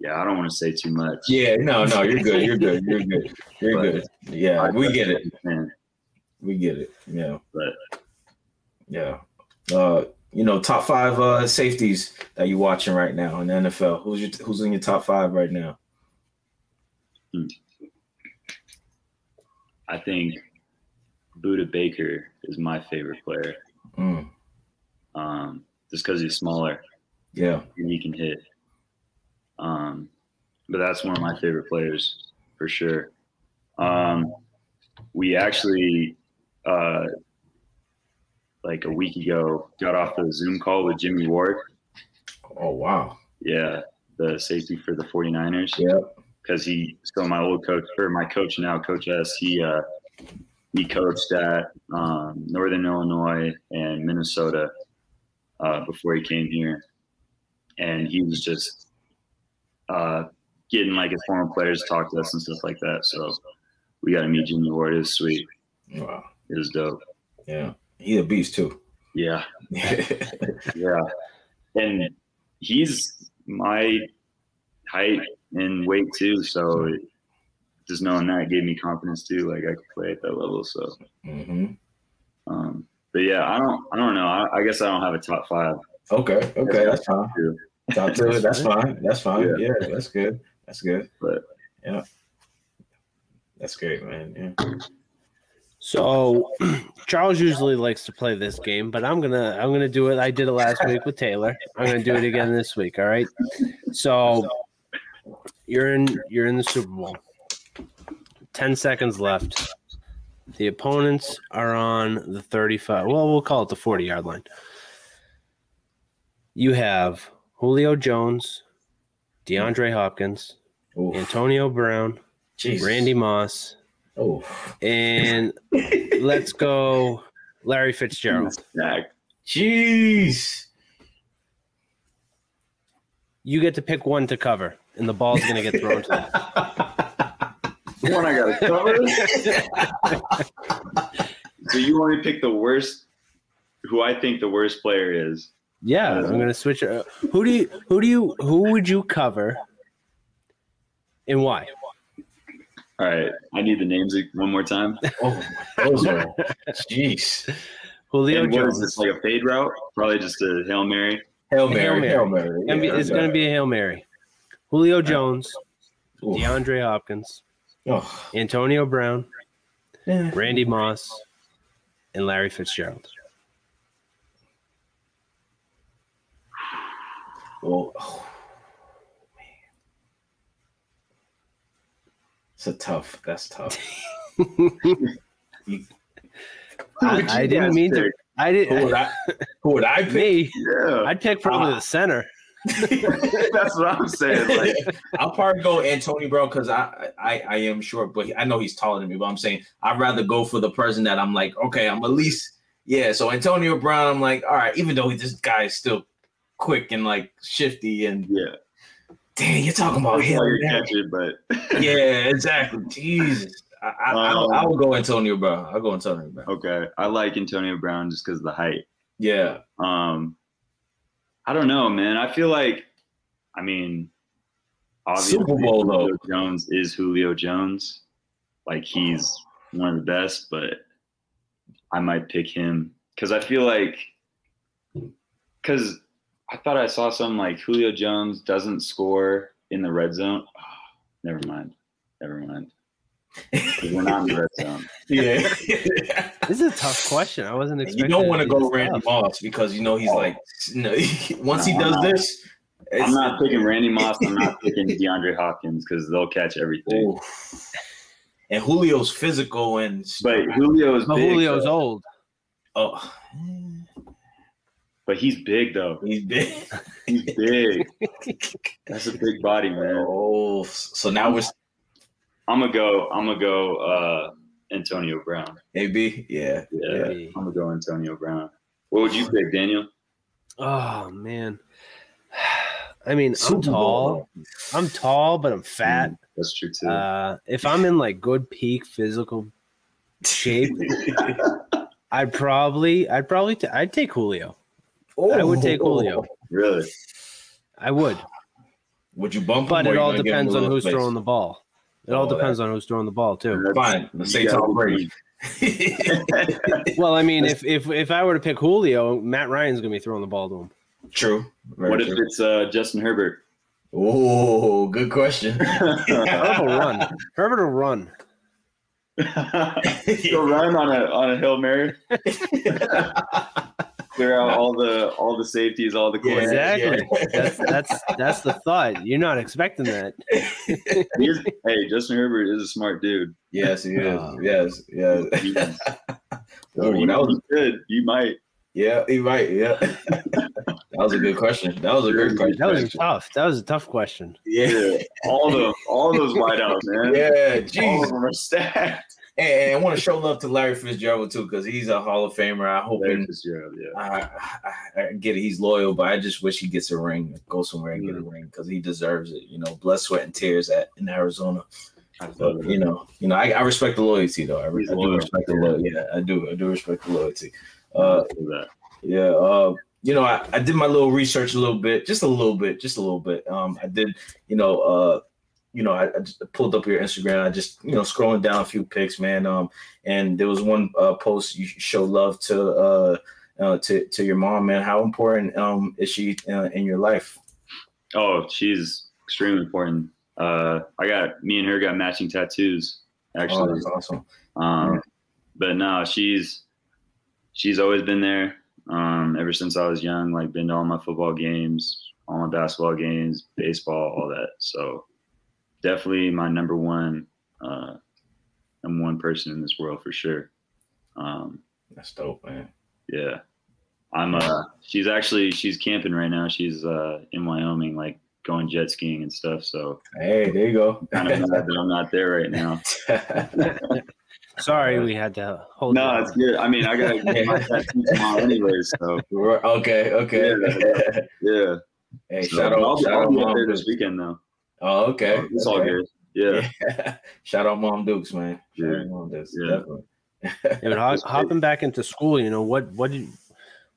yeah. I don't want to say too much. yeah no no you're good you're good you're good you're But- good yeah we get it Man, we get it yeah but Yeah. Uh, you know, top five uh safeties that you're watching right now in the NFL. Who's your who's in your top five right now? I think Budda Baker is my favorite player. Mm, Um, just because he's smaller yeah. and he can hit. Um, but that's one of my favorite players for sure. Um, we actually, uh, like a week ago, got off the Zoom call with Jimmy Ward. Oh wow. Yeah, the safety for the 49ers. Yeah. because he so my old coach or my coach now coach s he uh he coached at um, northern illinois and minnesota uh, before he came here and he was just uh, getting like his former players to talk to us and stuff like that so we got to meet jimmy ward it was sweet Wow. it was dope Yeah. He a beast too. yeah yeah and he's my height and weight too so just knowing that gave me confidence too like i could play at that level so hmm um but yeah i don't i don't know i, I guess i don't have a top five Okay. Okay. That's fine. too. Top two. That's fine. That's fine. Yeah. Yeah. That's good. That's good. But- yeah. That's great, man. Yeah. So Charles usually likes to play this game, but I'm gonna I'm gonna do it. I did it last week with Taylor. I'm gonna do it again this week. All right. So you're in you're in the Super Bowl. Ten seconds left. The opponents are on the 35. Well, we'll call it the 40 yard line. You have Julio Jones, DeAndre Hopkins, Oof. Antonio Brown, Jesus. Randy Moss, Oh. and let's go Larry Fitzgerald. Jeez. You get to pick one to cover, and the ball's going to get thrown to them. one i gotta cover so you want me to pick the worst who i think the worst player is Yeah, I'm uh-huh. going to switch. it. Who do you? Who do you? Who would you cover, and why? All right i need the names one more time Oh, those are. Jeez. Julio and what is Jones. this like a fade route probably just a hail mary Hail Hail Mary. Mary. Hail Mary. Gonna be- Yeah, it's going to be a hail mary. Julio Jones, Oof. DeAndre Hopkins, Oh. Antonio Brown, Yeah. Randy Moss, and Larry Fitzgerald. Well, oh, It's a tough. That's tough. I, I didn't mean to. I Who would didn't. I? Who would I pick? Me, yeah I'd pick probably uh, the center. That's what I'm saying. Like, I'll probably go Antonio Brown because I, I I am short, but I know he's taller than me. But I'm saying I'd rather go for the person that I'm like, okay, I'm at least yeah. So Antonio Brown, I'm like, all right, even though he, this guy is still quick and like shifty and yeah, dang, you're talking about him. you man. catch it, but Yeah, exactly. Jesus, I I, Um, I will go Antonio Brown. I'll go Antonio Brown. okay. I like Antonio Brown just because of the height. Yeah, Um, I don't know, man. I feel like, I mean, obviously, Super Bowl, though. Julio Jones is Julio Jones. Like he's one of the best, but I might pick him because I feel like, because I thought I saw some like Julio Jones doesn't score in the red zone. Ah, never mind. Never mind. We're not in the red zone. yeah. This is a tough question. I wasn't expecting. you don't want to go Randy tough. Moss because you know he's oh. like no, once he does not. this. I'm not picking Randy Moss. I'm not picking DeAndre Hopkins because they'll catch everything. Ooh. And Julio's physical and But Julio is But big. Julio's though. old. oh, But he's big though. he's big. He's big. That's a big body, man. Oh, so now we're I'm gonna go. I'm gonna go. uh Antonio Brown. AB. Yeah, Yeah, Maybe. I'm gonna go Antonio Brown. What would you pick, Daniel? Oh man. I mean, Super I'm Bowl, tall. I'm tall, but I'm fat. Mm, That's true too. Uh, if I'm in like good peak physical shape, I'd probably, I'd probably, t- I'd take Julio. I would take Julio. really? I would, Would you bump but or it all gonna give him depends on who's space? throwing the ball. It all Oh, depends on who's throwing the ball too. Fine. Let's say Tom Brady. Well, I mean, if if if I were to pick Julio, Matt Ryan's gonna be throwing the ball to him. True. Very what if it's uh, Justin Herbert? Oh, good question. Herbert will run. Herbert will run. Go run on a on a hill mary. Clear out all the all the safeties, all the Yeah, corners. Exactly. yeah. That's that's that's the thought. You're not expecting that. He is- hey, Justin Herbert is a smart dude. Yes, he is. Uh, yes, yes. He is. Oh, you that was good. You might. yeah, he might. Yeah, that was a good question. That was a good question. That was tough. That was a tough question. yeah, Yeah, all the all those wideouts, man. yeah. all of Jeez, them are stacked. And, I want to show love to Larry Fitzgerald too because he's a Hall of Famer. I hope Larry Fitzgerald, yeah. I, I, I get it. He's loyal, but I just wish he gets a ring, go somewhere and get a Mm-hmm. ring because he deserves it. You know, blood, sweat, and tears at in Arizona. But you know, you know, I, I respect the loyalty though. I, re- I do respect the loyalty. Yeah, I do. I do respect the loyalty. Uh, I feel that. yeah. Uh, you know, I, I did my little research a little bit, just a little bit, just a little bit. Um, I did, you know, uh, you know, I, I just pulled up your Instagram. I just, you know, scrolling down a few pics, man. Um, and there was one uh, post you show love to uh, uh to to your mom, man. How important um is she uh, in your life? Oh, she's extremely important. Uh, I got me and her got matching tattoos, Oh, actually. that's awesome. Um, but no, she's she's always been there. Um, ever since I was young, like been to all my football games, all my basketball games, baseball, all that. So definitely my number one, uh, number one person in this world for sure. Um, That's dope, man. yeah, I'm. Uh, she's actually she's camping right now. She's uh in Wyoming, like going jet skiing and stuff. So Hey, there you go. kind of mad that I'm not there right now. Sorry, we had to hold. No, you it's good. I mean, I gotta get my tattoo tomorrow anyways. So okay, okay. yeah. hey, So, shout out, I'll, shout I'll out, be up Mom there this weekend though. Oh, okay. It's all okay. good. Yeah. shout out, Mom Dukes, man. Shout Yeah. out, Mom Dukes. Yeah. Definitely. Yeah, but hop, hopping back into school, you know what? What did?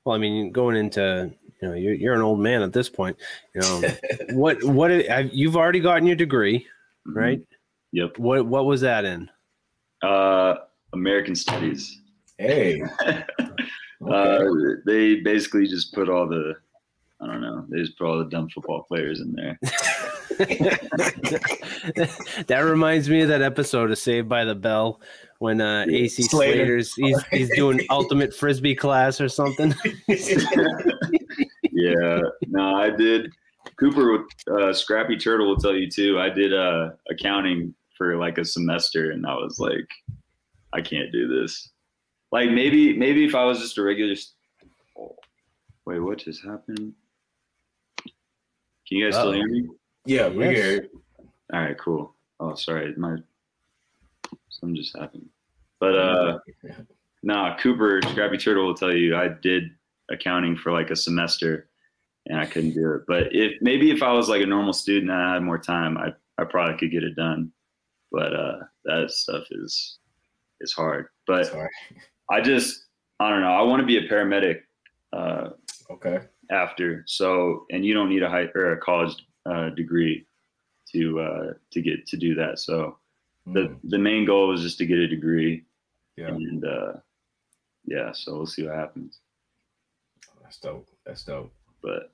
Well, I mean, going into you know, you're you're an old man at this point. You know, what, what, have, you've already gotten your degree, Mhm. right? Yep. What what was that in? Uh, American Studies. Hey. Uh, they basically just put all the, I don't know, they just put all the dumb football players in there. that reminds me of that episode of Saved by the Bell when uh, AC Slater. Slater's he's, he's doing ultimate frisbee class or something. yeah. No, I did. Cooper, with uh, Scrappy Turtle will tell you too. I did uh, accounting for like a semester, and I was like, I can't do this. Like maybe, maybe if I was just a regular. st- oh, wait, what just happened? Can you guys still hear me? Yeah, we're Yes. here. All right, cool. Oh, sorry, my something just happened. But uh, nah, Cooper Scrappy Turtle will tell you I did accounting for like a semester, and I couldn't do it. But if maybe if I was like a normal student and I had more time, I I probably could get it done. But uh, that stuff is is hard. But Sorry. I just I don't know. I want to be a paramedic. Uh, Okay. after. So, and you don't need a high or a college uh, degree to uh, to get to do that. So, the Mm, the main goal is just to get a degree, yeah, and uh, yeah. So we'll see what happens. that's dope. That's dope. But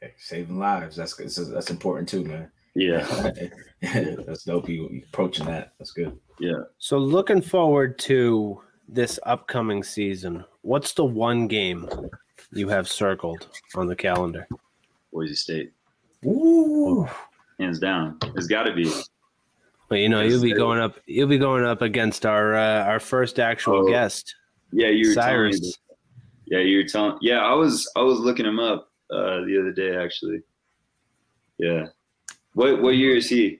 Hey, saving lives. That's that's, that's important too, man. yeah, that's dope. You you approaching that. That's good. yeah. So looking forward to this upcoming season. What's the one game you have circled on the calendar? Boise State, Ooh. hands down. It's got to be. Well, you know, you'll be going up. You'll be going up against our uh, our first actual Oh, guest, Yeah, you were telling me Cyrus. this. Yeah, you were telling. Yeah, I was I was looking him up uh, the other day actually. Yeah. What what year is he?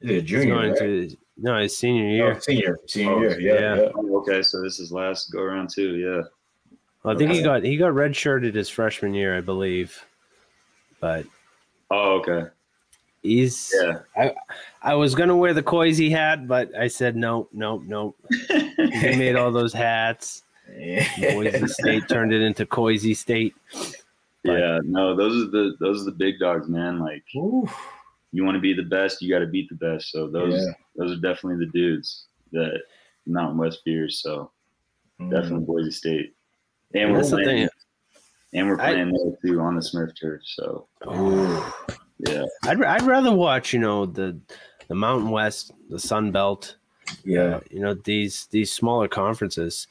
He's a He's junior, going right? to no, his senior Oh, year. senior, senior Oh, year. Yeah, yeah. yeah. Oh, okay, so this is last go around too. Yeah. Well, I think he got he got redshirted his freshman year, I believe. But Oh, okay. he's Yeah. I I was gonna wear the Coisy hat, but I said no, no, no. He made all those hats. Boise State turned it into Coisy State. Yeah, no, those are the those are the big dogs, man. Like Ooh. you want to be the best, you got to beat the best. So those Yeah. those are definitely the dudes that Mountain West fears. So Mm. definitely Boise State, and And we're that's the playing, thing. And we're I- playing there too on the Smurf turf. So Ooh. yeah, I'd I'd rather watch, you know, the the Mountain West, the Sun Belt, Yeah. you know, these these smaller conferences.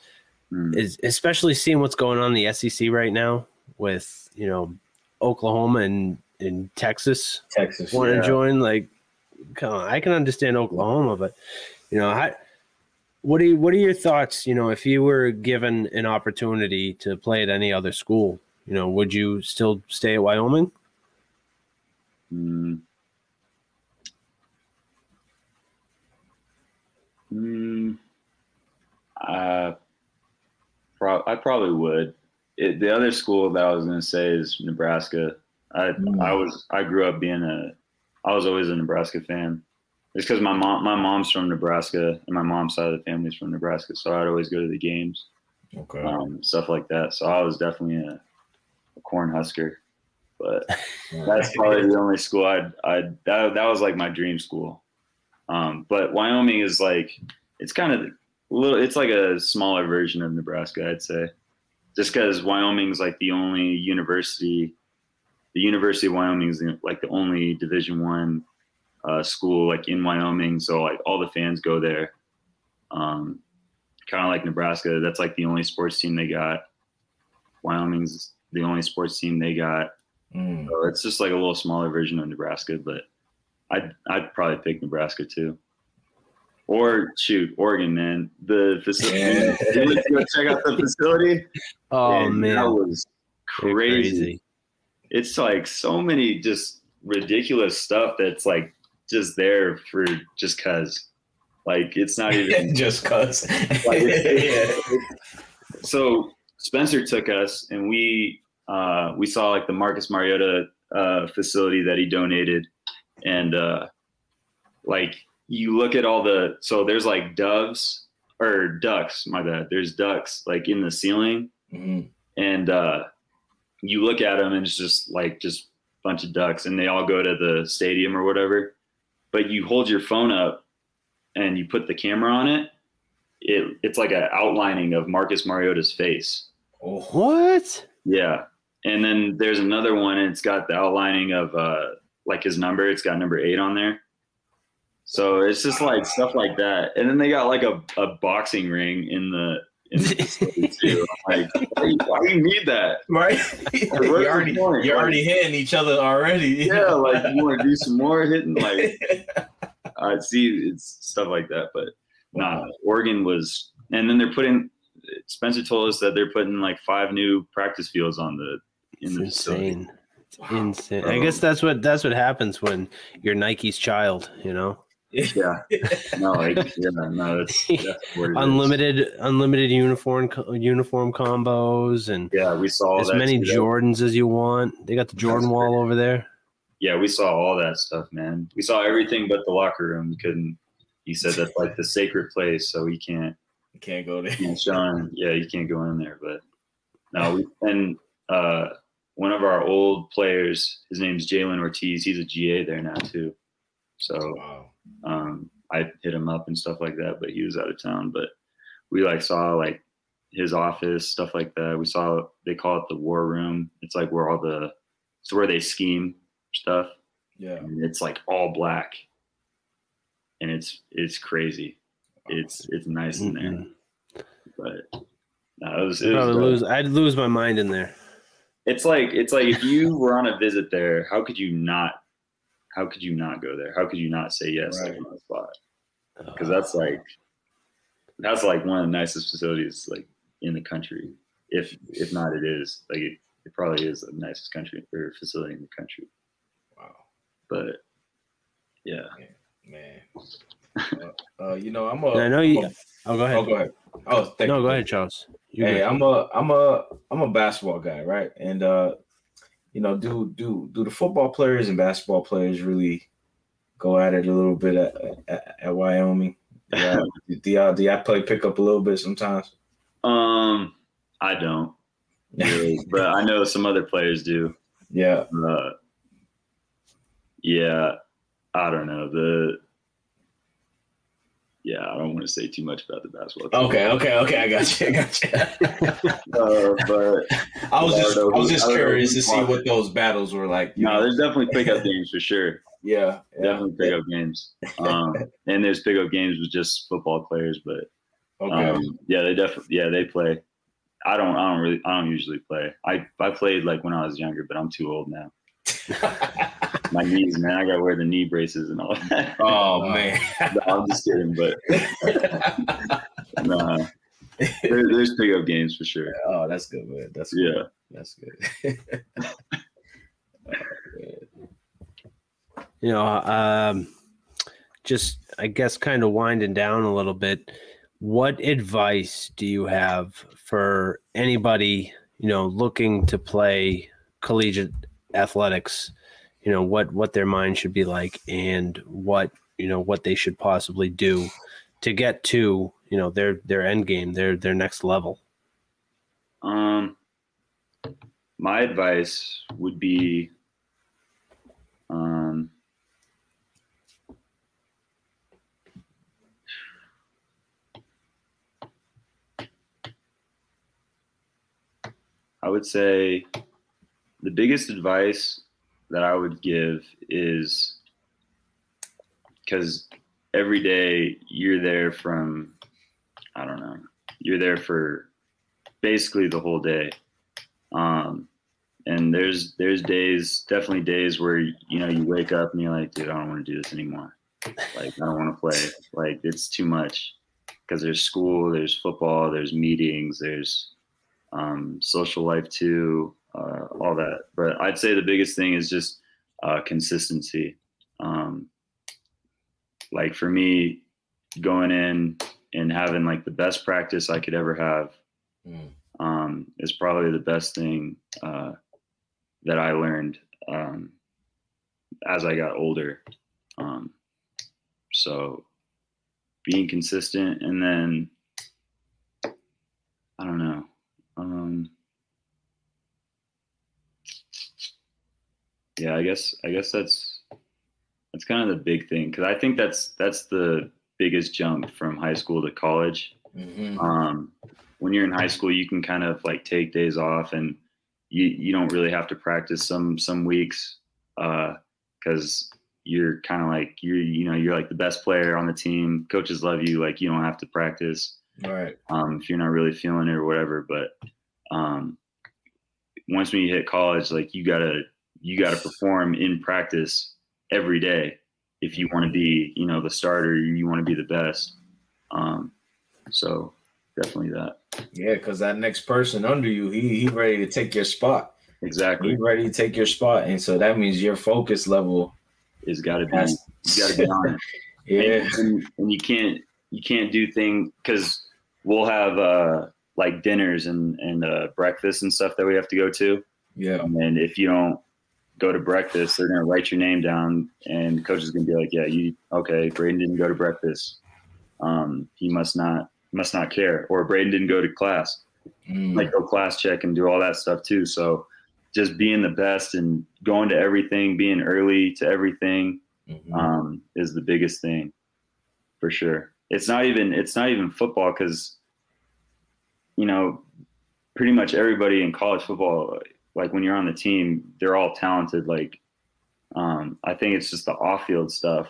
Mm. Is especially seeing what's going on in the SEC right now with, you know, Oklahoma and in Texas Texas. want to yeah. join. Like, come on, I can understand Oklahoma, but you know, how, what are you, what are your thoughts? You know, if you were given an opportunity to play at any other school, you know, would you still stay at Wyoming? Mm. Mm. Uh, pro- I probably would. It, the other school that I was going to say is Nebraska. I Mm. I was I grew up being a I was always a Nebraska fan. It's because my mom my mom's from Nebraska and my mom's side of the family's from Nebraska, so I'd always go to the games, Okay. um, stuff like that. So I was definitely a, a corn husker, but that's probably the only school I'd, I'd that, that was like my dream school. Um, but Wyoming is like, it's kind of a little, it's like a smaller version of Nebraska, I'd say. Just because Wyoming's like the only university, the University of Wyoming is like the only Division One uh, school like in Wyoming. So like all the fans go there. Um, kind of like Nebraska, that's like the only sports team they got. Wyoming's the only sports team they got. Mm. So it's just like a little smaller version of Nebraska, but I'd I'd probably pick Nebraska too. Or shoot, Oregon, man. The facility. Yeah. You went to go check out the facility. Oh and man, that was You're crazy. It's like so many just ridiculous stuff that's like just there for just cause. Like it's not even Just cause. like, it- so Spencer took us and we uh, we saw like the Marcus Mariota uh, facility that he donated, and uh, like you look at all the so there's like doves or ducks. My bad. There's ducks like in the ceiling, Mhm. and uh, you look at them and it's just like just a bunch of ducks, and they all go to the stadium or whatever. But you hold your phone up and you put the camera on it. It it's like an outlining of Marcus Mariota's face. What? Yeah. And then there's another one, and it's got the outlining of uh like his number. It's got number eight on there. So it's just like stuff like that. And then they got like a, a boxing ring in the in the facility too. I'm like, why, why do you need that? Right? what's you're already, you're Like- already hitting each other already. Yeah, like you want to do some more hitting, like I see it's stuff like that. But nah, Oregon was, and then they're putting. Spencer told us that they're putting like five new practice fields on the It's in the insane. It's insane. I guess that's what that's what happens when you're Nike's child. You know, Yeah. No, like yeah, no, that's, that's what it is. unlimited unlimited uniform uniform combos and Yeah, we saw as that. many too. Jordans as you want. They got the Jordan wall over there. Yeah, we saw all that stuff, man. We saw everything but the locker room. We couldn't. He said that's like the sacred place, so he can't. Can't go there. can't Sean, yeah, you can't go in there. But no, we, and uh, one of our old players, his name's Jalen Ortiz. He's a GA there now too. So Wow. um, I hit him up and stuff like that, but he was out of town. But we like saw like his office stuff like that. We saw they call it the war room. It's like where all the it's where they scheme stuff, Yeah. and it's like all black, and it's it's crazy. It's it's nice in there, but no, it was, I'd it was probably dope. lose. I'd lose my mind in there. It's like it's like if you were on a visit there, how could you not? How could you not go there? How could you not say yes Right. the spot? Because uh-huh. that's like that's like one of the nicest facilities like in the country. If if not, it is like it, it probably is the nicest country or facility in the country. Wow. But yeah, Man. Uh, you know, I'm a. And I know you. I'm a- Oh, go ahead. oh, go ahead. Oh, thank no, you. go ahead, Charles. You're hey, good. I'm a I'm a I'm a basketball guy, right? And uh, you know, do do do the football players and basketball players really go at it a little bit at at, at Wyoming? Yeah, do y'all do y'all play pick up a little bit sometimes? um, I don't, really, but I know some other players do. yeah, Uh, yeah, I don't know the. Yeah, I don't want to say too much about the basketball. team. okay, okay, okay. I got you. I got you. Uh, but I was just I was just curious to see what those battles were like. no, know? there's definitely pickup games for sure. yeah, yeah. Definitely pickup games. Um, and there's pickup games with just football players, but Okay. um, yeah, they definitely yeah they play. I don't I don't really I don't usually play. I I played like when I was younger, but I'm too old now. My knees, man, I got to wear the knee braces and all that. oh man. No, I'm just kidding, but nah, there, there's pickup games for sure. oh, that's good, man. That's good. Yeah, That's good. Oh, you know, um, just I guess kind of winding down a little bit. What advice do you have for anybody, you know, looking to play collegiate athletics? You know, what what their mind should be like, and what you know what they should possibly do to get to you know their their end game, their their next level. Um, my advice would be, um, I would say the biggest advice that I would give is because every day you're there from, I don't know, you're there for basically the whole day. Um, and there's there's days, definitely days where you know you wake up and you're like, dude, I don't want to do this anymore. Like I don't want to play. Like it's too much because there's school, there's football, there's meetings, there's um, social life too, uh, all that. But I'd say the biggest thing is just uh, consistency. Um, like for me, going in and having like the best practice I could ever have Mm. um, is probably the best thing uh, that I learned um, as I got older. Um, so being consistent and then I don't know. Um, yeah, I guess I guess that's that's kind of the big thing because I think that's that's the biggest jump from high school to college Mhm. um, when you're in high school, you can kind of like take days off, and you you don't really have to practice some some weeks because you're kind of like you're you know you're like the best player on the team. Coaches love you. Like you don't have to practice Right. um, if you're not really feeling it or whatever. But um, once when you hit college, like you gotta you gotta perform in practice every day if you want to be you know the starter. You want to be the best. Um, so definitely that. Yeah, because that next person under you, he he ready to take your spot. exactly. You're ready to take your spot, and so that means your focus level It's got to be. has. You got to be on it. yeah. and, and, and you can't you can't do things because we'll have uh like dinners and and uh, breakfast and stuff that we have to go to Yeah. and if you don't go to breakfast they're gonna write your name down and the coach is gonna be like yeah you okay braden didn't go to breakfast um he must not must not care or braden didn't go to class Mm. like go class check and do all that stuff too so just being the best and going to everything being early to everything Mhm. um, is the biggest thing for sure. It's not even it's not even football because you know pretty much everybody in college football, like when you're on the team, they're all talented. Like um, I think it's just the off field stuff,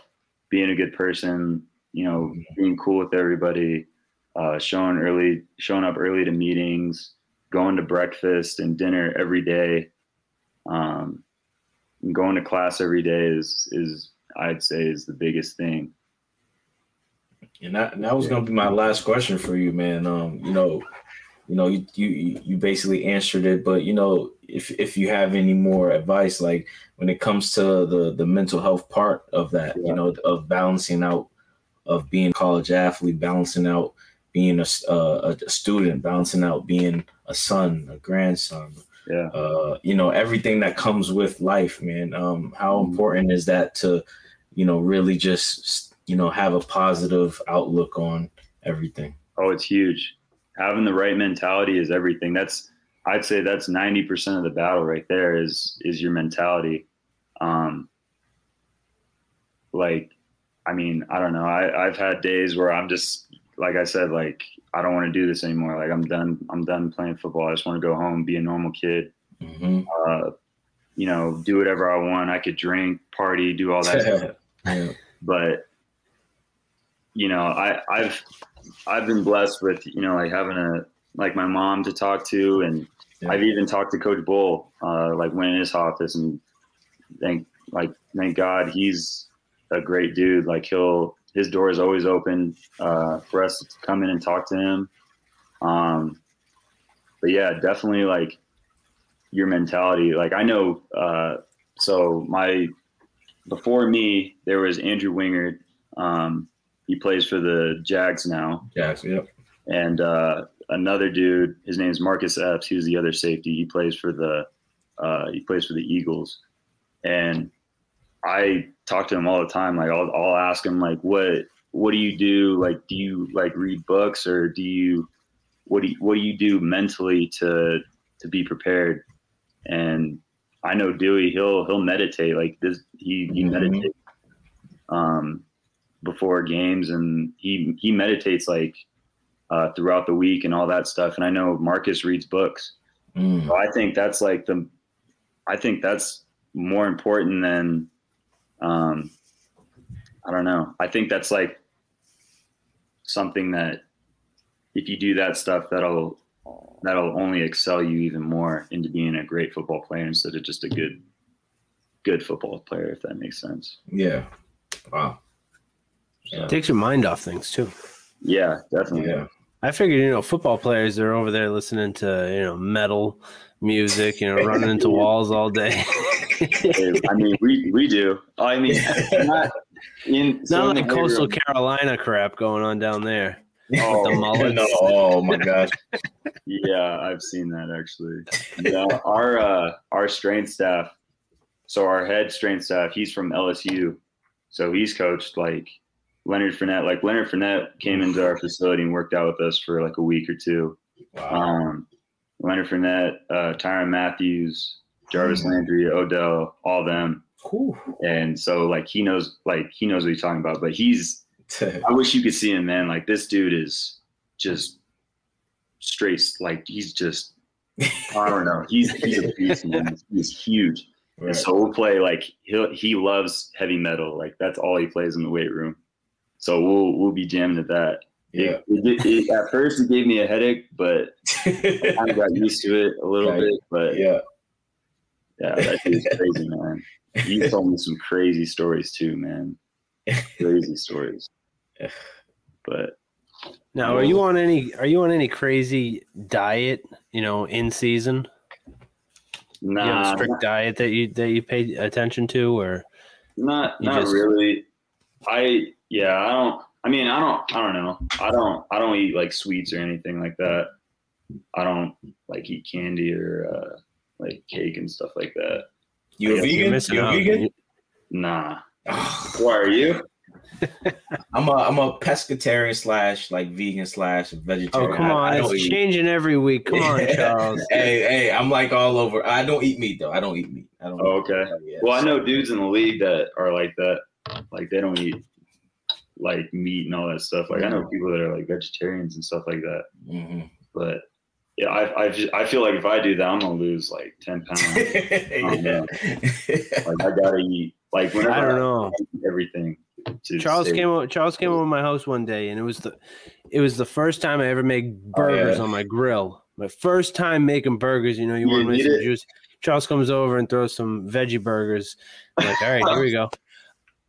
being a good person, you know, being cool with everybody, uh, showing early, showing up early to meetings, going to breakfast and dinner every day. Um, and going to class every day is is I'd say is the biggest thing. And that, and that was gonna be my last question for you, man. Um, you know, you know, you you you basically answered it, but you know, if if you have any more advice, like when it comes to the the mental health part of that, Yeah. you know, of balancing out, of being a college athlete, balancing out being a, uh, a student, balancing out being a son, a grandson, Yeah. uh, you know, everything that comes with life, man. Um, how Mhm. important is that to, you know, really just, you know, have a positive outlook on everything? Oh, it's huge. Having the right mentality is everything. That's I'd say that's ninety percent of the battle right there is is your mentality. Um, like, I mean, I don't know. I, I've had days where I'm just like I said, like I don't want to do this anymore. Like I'm done. I'm done playing football. I just want to go home, be a normal kid. Mm-hmm. Uh, you know, do whatever I want. I could drink, party, do all that. yeah. but you know i i've i've been blessed with you know like having a like my mom to talk to and Yeah. i've even talked to coach Bohl uh like when in his office and thank like thank god he's a great dude like he'll his door is always open uh for us to come in and talk to him um but yeah definitely like your mentality like i know uh so my before me, there was Andrew Wingard. Um, he plays for the Jags now, Jackson, yep. and uh, another dude. His name's Marcus Epps. He was the other safety. He plays for the uh, he plays for the Eagles, and I talk to him all the time. Like I'll, I'll ask him like, what what do you do? Like, do you like read books or do you what do you, what do you do mentally to to be prepared? And I know Dewey, he'll he'll meditate like this. He he Mhm. meditates um, before games, and he he meditates like uh, throughout the week and all that stuff. And I know Marcus reads books. Mm. So I think that's like the, I think that's more important than, um, I don't know. I think that's like something that if you do that stuff, that'll that'll only excel you even more into being a great football player instead of just a good good football player, if that makes sense. Yeah. Wow. Yeah. Takes your mind off things too. Yeah, definitely. Yeah. I figured, you know, football players are over there listening to, you know, metal music, you know, running into walls all day. I mean, we we do. I mean, not in It's so not in like coastal room- Carolina crap going on down there. Oh, the mullets. no, oh my gosh. Yeah, I've seen that actually. Yeah, our uh, our strength staff. So our head strength staff, he's from LSU, so he's coached like Leonard Fournette. Like Leonard Fournette came into our facility and worked out with us for like a week or two. Wow. Um, Leonard Fournette, uh, Tyrann Mathieu, Jarvis Hmm. Landry, Odell, all them. And so like he knows like he knows what he's talking about. But he's I wish you could see him, man. Like this dude is just straight. Like he's just I don't know. He's he's a beast, man. He's huge. Right. so we'll play like he he loves heavy metal. Like that's all he plays in the weight room. So we'll we'll be jamming at that. yeah. It, it, it, at first, it gave me a headache, but I kind of got used to it a little Yeah. bit. But yeah. yeah, that is crazy, man. You told me some crazy stories too, man. Crazy stories. But Now, are you on any are you on any crazy diet, you know, in season? Do you have a Nah, strict diet that you that you pay attention to, or not not just- really. I yeah, I don't. I mean, I don't. I don't know. I don't. I don't eat like sweets or anything like that. I don't like eat candy or uh, like cake and stuff like that. You a Yeah, you're vegan? You a vegan? Nah. Ah, Why are you? I'm a I'm a pescatarian slash like vegan slash vegetarian. Oh vegetarian. come on, I don't it's eat- changing every week. Come on, Charles. hey, hey, I'm like all over. I don't eat meat though. I don't eat meat. I don't. Oh, okay. Yeah, Well, I know dudes in the league that are like that. Like they don't eat like meat and all that stuff. Like I know people that are like vegetarians and stuff like that. Mhm. But yeah, I I, I feel like if I do that, I'm gonna lose like ten pounds. Yeah. like I gotta eat. Like whenever I don't know. eat everything. Charles came o- Charles came over to my house one day, and it was the it was the first time I ever made burgers yeah. on my grill. My first time making burgers. You know, you You want to make some juice. Charles comes over and throws some veggie burgers. I'm like, all right, here we go.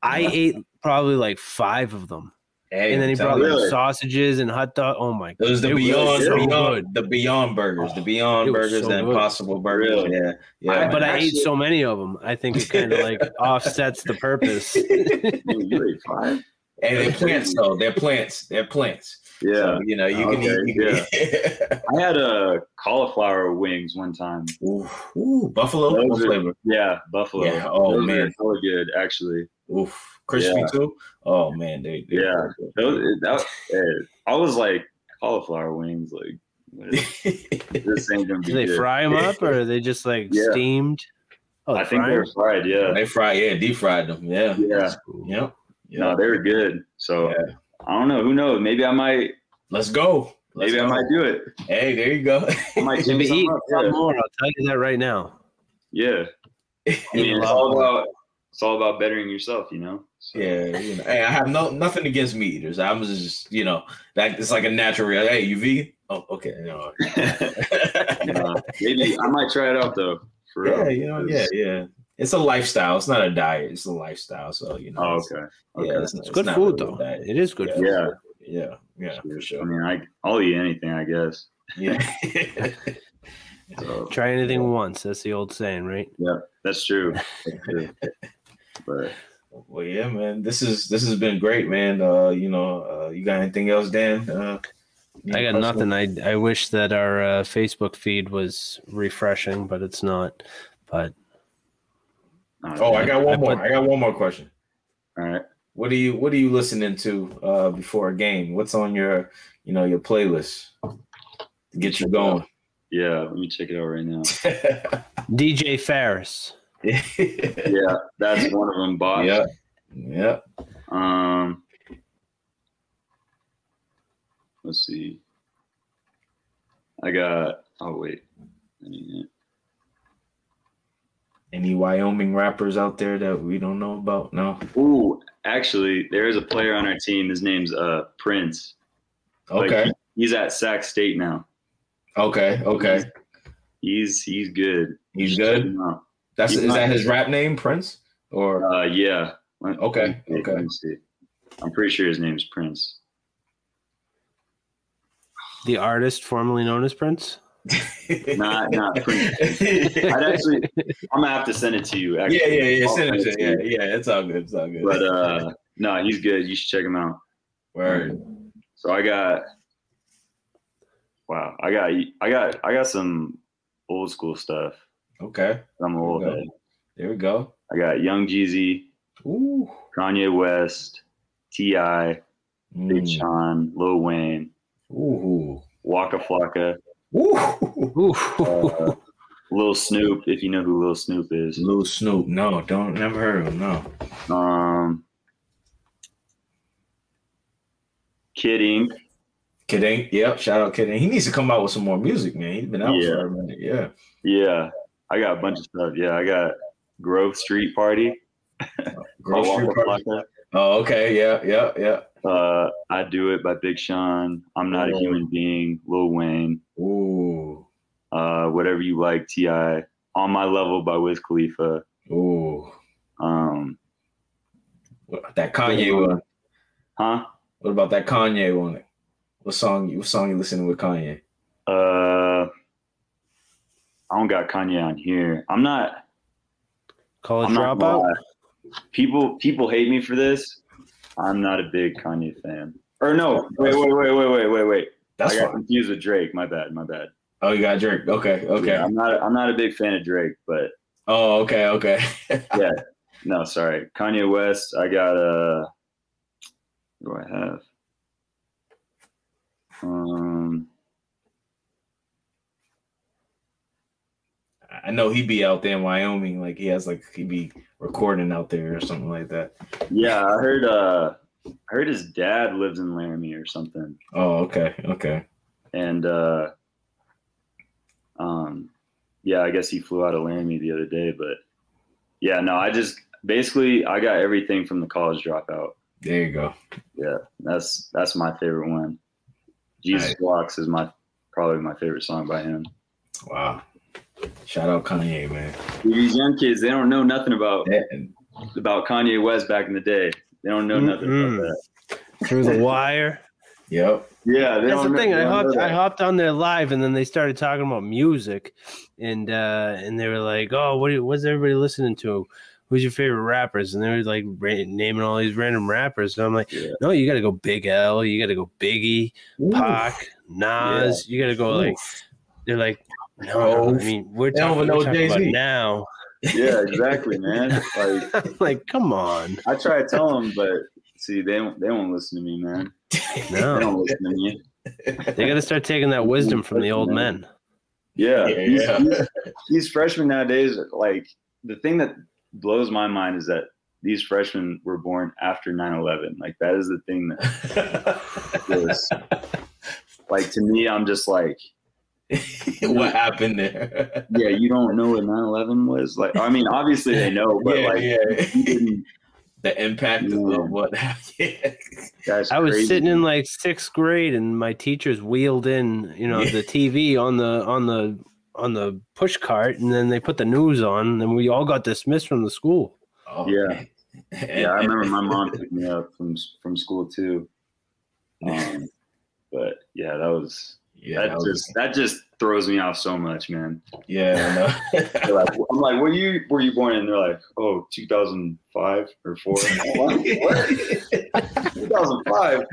I ate probably like five of them, Hey, and then he brought like you. Sausages and hot dog. Oh my! It was the It was Beyond, so Beyond the Beyond burgers, the Beyond It burgers, so the good. Impossible burgers. Really? Yeah, yeah. I- but I ate so many of them. I think it kind of like offsets the purpose. Dude, you ate five? and they're plants though. They're plants. They're plants. Yeah. So, you know, you can eat. You can I had a cauliflower wings one time. ooh, ooh, buffalo. Those are- flavor? Yeah, buffalo. Yeah, oh, Those are man. really good actually. Oof, crispy Yeah. too. Oh man, they. they Yeah. Those, that, eh, I was like cauliflower wings, like this ain't gonna be Do they good. fry them up, or are they just like Yeah. steamed? Oh, I think they're 'em? fried. Yeah. they fry, yeah, deep fried them. Yeah, Yeah. That's cool. yep. yep. No, they were good. So Yeah. I don't know. Who knows? Maybe I might. Let's go. Let's Maybe I might do it. Hey, there you go. I might Maybe change something eat up. some Yeah. more. I'll tell you that right now. yeah. I mean, it's all about it's all about bettering yourself, you know. So, Yeah, you know, hey, I have no nothing against meat eaters. I'm just, you know, that it's like a natural. rea- Hey, you vegan? Oh, okay. No. maybe I might try it out though. For yeah, real. you know, yeah, yeah. It's a lifestyle. It's not a diet. It's a lifestyle. So you know. Oh, it's- okay. Yeah, it's, It's good not food though. diet. It is good. Yeah. food. Yeah. Yeah, yeah, for I mean, I I'll eat anything, I guess. Yeah. So Try anything once. That's the old saying, right? that's true. That's true. But well, yeah, man. This is this has been great, man. Uh, you know, uh, you got anything else, Dan? Uh, I got nothing. I I wish that our uh, Facebook feed was refreshing, but it's not. But uh, Oh, I got one I more. put- I got one more question. all right. What are you What are you listening to uh, before a game? What's on your you know your playlist to get you going? Yeah, let me check it out right now. DJ Ferris. Yeah, that's one of them. Boss. yeah, yeah. Um, let's see. I got. Oh wait. Any Wyoming rappers out there that we don't know about? No. Ooh, actually, there is a player on our team. His name's uh Prince. Okay. he- he's at Sac State now. Okay. Okay. He's he's good. He's Check good. Him out. That's He's is that his rap name, Prince? Or Uh, yeah. Okay, let me okay. Let me see. I'm pretty sure his name's Prince. The artist formerly known as Prince. Not not Prince. I'd actually. I'm gonna have to send it to you. Actually. yeah, yeah, yeah. I'll Send it to you. yeah, yeah. It's all good. It's all good. But uh, no, he's good. You should check him out. Word. So I got. Wow, I got I got I got some old school stuff. Okay. I'm old Okay. head. There we go. I got Young Jeezy, Ooh. Kanye West, T.I., Big Mm. Sean, Lil Wayne, Ooh. Waka Flocka, Ooh. Ooh. uh, Lil Snoop, if you know who Lil Snoop is. Lil Snoop. No, don't never heard of him. No. Um, Kid Ink, Kid Ink. Yep. Shout out Kid Ink. He needs to come out with some more music, man. He's been out Yeah. for a minute. Yeah. yeah, I got a bunch of stuff. Yeah, I got Grove Street Party, Grocery Waka Party. Oh, okay. Yeah. Yeah. Yeah. uh, I Do It by Big Sean, I'm Not a Oh. Human Being, Lil Wayne, Ooh. uh, Whatever You Like, T.I., On My Level by Wiz Khalifa. Ooh. Um, That Kanye one. huh? What about that Kanye one? What song? What song you listening with Kanye? I don't got Kanye on here. I'm not. College I'm dropout. lie. People people hate me for this. I'm not a big Kanye fan. Or no, wait, wait, wait, wait, wait, wait, wait. That's I got fine. confused with Drake. My bad. My bad. Oh, you got Drake. Okay, okay. Yeah, I'm not. I'm not a big fan of Drake, but Oh, okay, okay. yeah. No, sorry. Kanye West. I got uh What do I have? Um. I know he'd be out there in Wyoming, like he has like he'd be recording out there or something like that. Yeah, I heard. Uh, I heard his dad lives in Laramie or something. Oh, okay, okay. and uh um yeah i guess he flew out of laramie the other day but yeah no i just basically i got everything from the college dropout There you go. yeah that's that's my favorite one jesus Nice. walks is my probably my favorite song by him Wow. Shout out Kanye, man. these young kids they don't know nothing about Yeah, about kanye west back in the day they don't know nothing Mm-mm. about that Through the wire. Yep. yeah they That's the know- thing. they I hopped. I hopped on there live, and then they started talking about music, and uh, and they were like, "Oh, what? do you- What's everybody listening to? Who's your favorite rappers?" And they were like ra- naming all these random rappers. And I'm like, Yeah. "No, you got to go Big L. You got to go Biggie, Pac, Nas. You got to go like." They're like, "No, I mean, we're talking, we're talking about Jay-Z. now." yeah exactly man like like, come on, i try to tell them but see they don't they won't listen to me man No, they don't listen to me They got to start taking that wisdom from the old men. Yeah, Yeah, these, yeah. these- these freshmen nowadays, like the thing that blows my mind is that these freshmen were born after 9-11. Like that is the thing that, Yes. like to me, I'm just like, what happened there? yeah, you don't know what 9-11 was. Like, I mean, obviously they know, but yeah, like, yeah. the impact Yeah. of what happened. that's I was crazy. sitting in like sixth grade, and my teachers wheeled in, you know, the TV on the on the on the push cart, and then they put the news on, and we all got dismissed from the school. Oh, Yeah. man. Yeah, I remember my mom picked me up from from school too. Um, but yeah, that was Yeah, that that just that just throws me off so much, man. yeah, i know i'm like, were you were you born? And they're like, oh, 2005 or four. Like, 2005.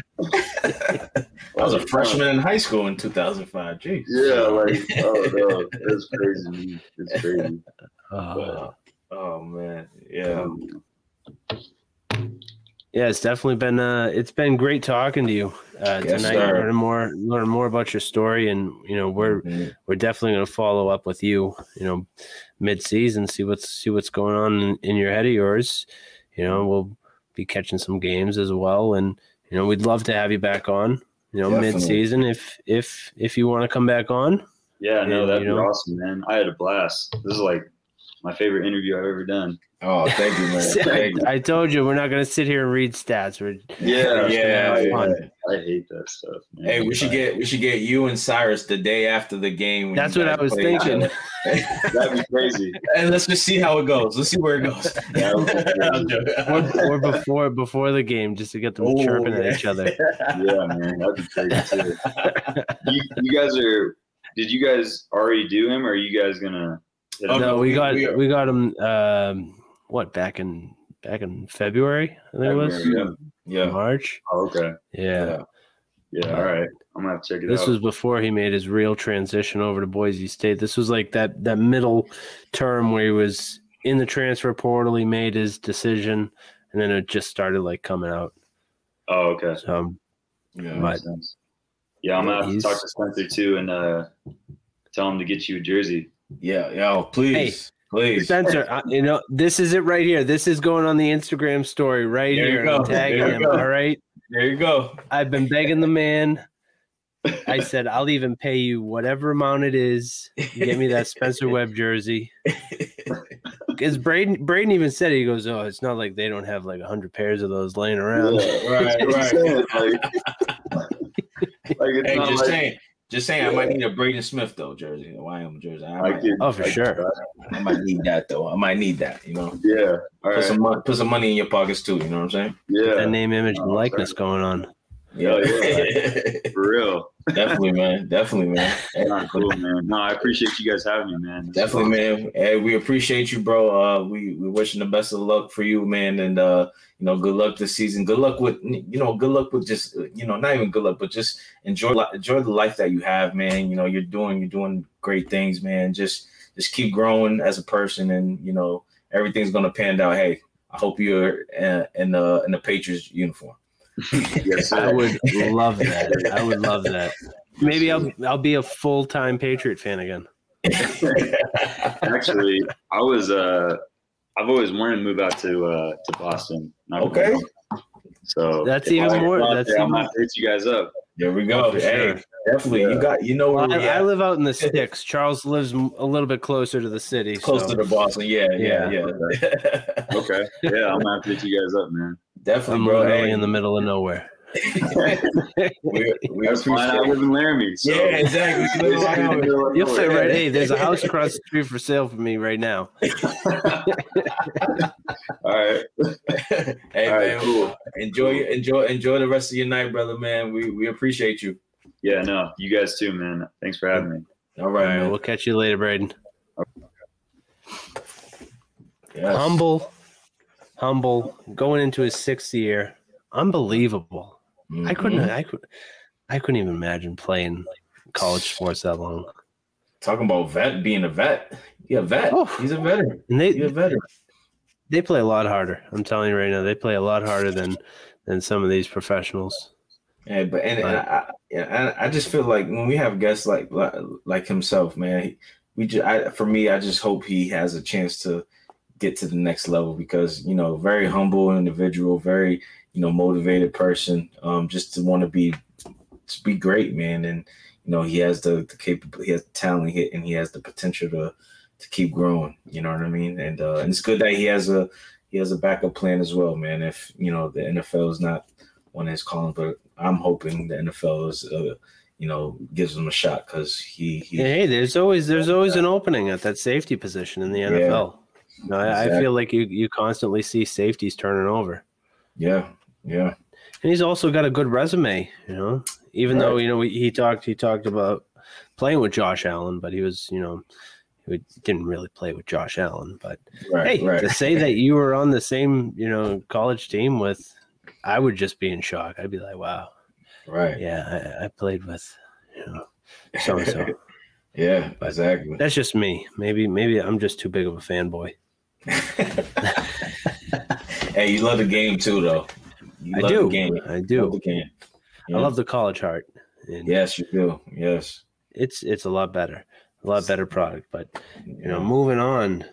I was a freshman in high school in 2005. Jeez. Yeah, like, oh no, it's crazy. It's crazy. Uh, Oh man. Yeah. Um, yeah, it's definitely been uh, it's been great talking to you uh, Yes, tonight. sir. Learn more, learn more about your story, and you know we're Mhm. we're definitely going to follow up with you. You know, mid season, see what's see what's going on in, in your head of yours. You know, we'll be catching some games as well, and you know we'd love to have you back on. You know, mid season if if if you want to come back on. yeah, no, that'd you be awesome, man. I had a blast. This is like my favorite interview I've ever done. Oh, thank you, man. I, Thank you. I told you we're not going to sit here and read stats. We're Yeah, Yeah, have yeah. fun. I hate that stuff. Man. Hey, we should get we should get you and Cyrus the day after the game. when That's what I was thinking. That'd be crazy. and let's just see how it goes. Let's see where it goes. That would be crazy. or, or before before the game, just to get them Oh, chirping yeah. at each other. Yeah, man, that'd be crazy too. You, you guys are. Did you guys already do him, or are you guys gonna? hit Oh, no, no, we we- got we we, got him. Um, what back in back in February? I think it was February, yeah. March. Oh, okay. Yeah. Yeah. All right. I'm gonna have to check it This out. was before he made his real transition over to Boise State. This was like that that middle term where he was in the transfer portal. He made his decision, and then it just started like coming out. oh, okay. So um, Yeah. But- Makes sense. Yeah, I'm gonna have to talk to Spencer too and uh, tell him to get you a jersey. Yeah, yo, please, please. Spencer, uh, you know this is it right here. This is going on the Instagram story right There you here. and go. I'm tagging There you him. go. All right. There you go. I've been begging the man. I said I'll even pay you whatever amount it is. Get me that Spencer Webb jersey. Because Braden, Braden even said it, he goes, "Oh, it's not like they don't have like hundred pairs of those laying around." right, right. like, like it's Hey, not just like, saying, just saying. I might need a Braden Smith though jersey, a Wyoming jersey. I I might, could- Oh, for I sure. try. I might need that though. I might need that. You know, Yeah. All put right. some mon- put some money in your pockets too. You know what I'm saying? Yeah. That name, image, and Oh, likeness going on. Yeah, yeah. for real. definitely, man. Definitely, man. Not cool, man. No, I appreciate you guys having me, man. This is Definitely, awesome. man. Hey, we appreciate you, bro. Uh, we we wishing the best of luck for you, man, and uh, you know, good luck this season. Good luck with you know, good luck with just you know, not even good luck, but just enjoy enjoy the life that you have, man. You know, you're doing you're doing great things, man. Just just keep growing as a person, and you know, everything's gonna pan out. Hey, I hope you're uh, in the in the Patriots uniform. Yes, I would love that. I would love that. Maybe I'll I'll be a full time Patriot fan again. Actually, I was. Uh, I've always wanted to move out to uh, to Boston. Okay. lie. So That's even I more- go out that's there, I'm gonna hit you guys up. There we go. Oh, hey, sure. definitely. You got you know where Well, we I, I live out in the sticks. Charles lives a little bit closer to the city. Closer so to Boston. Yeah, yeah, yeah. Okay. Yeah, I'm gonna have hit you guys up, man. definitely, I'm bro. Hey, in the middle of nowhere. We, we That's fine. I appreciate live in Laramie. So. Yeah, exactly. You live in Laramie. You'll fit right. Hey, there's a house across the street for sale for me right now. All right. hey All right. man, Cool. enjoy enjoy enjoy the rest of your night, brother. Man, we we appreciate you. Yeah. No. You guys too, man. Thanks for having me. All All right, right, man. we'll catch you later, Braden. Yes. Humble, humble, going into his sixth year. Unbelievable. Mm-hmm. I couldn't. I could. I couldn't even imagine playing college sports that long. talking about vet being a vet. Yeah, vet. Oh. He's a veteran. And they He's a veteran. they play a lot harder. I'm telling you right now, they play a lot harder than than some of these professionals. Yeah, but and, and I, yeah, I I just feel like when we have guests like like, like himself, man, we just I, for me, I just hope he has a chance to get to the next level because you know, very humble individual, very you know motivated person, um, just to want to be to be great, man, and you know he has the the capable, he has the talent, and he has the potential to to keep growing. You know what I mean? And uh, and it's good that he has a he has a backup plan as well, man. If you know the NFL is not one of his calling, but I'm hoping the NFL is, uh, you know, gives him a shot because he, he hey, there's always there's always an opening at that safety position in the NFL. You know, I, I feel like you you constantly see safeties turning over. yeah, yeah, And he's also got a good resume, you know. Even though you know he, he talked he talked about playing with Josh Allen, but he was you know he didn't really play with Josh Allen. But right, hey, right. to say that you were on the same you know college team with, I would just be in shock. I'd be like, wow, right. yeah, I, I played with you know so and so. yeah, But- exactly. That's just me. Maybe maybe I'm just too big of a fanboy. hey, you love the game too, though. You I love do. The game. I Love do. the game. I love the college heart. And Yes, you do. Yes. it's it's a lot better, a lot better product. But you know, moving on,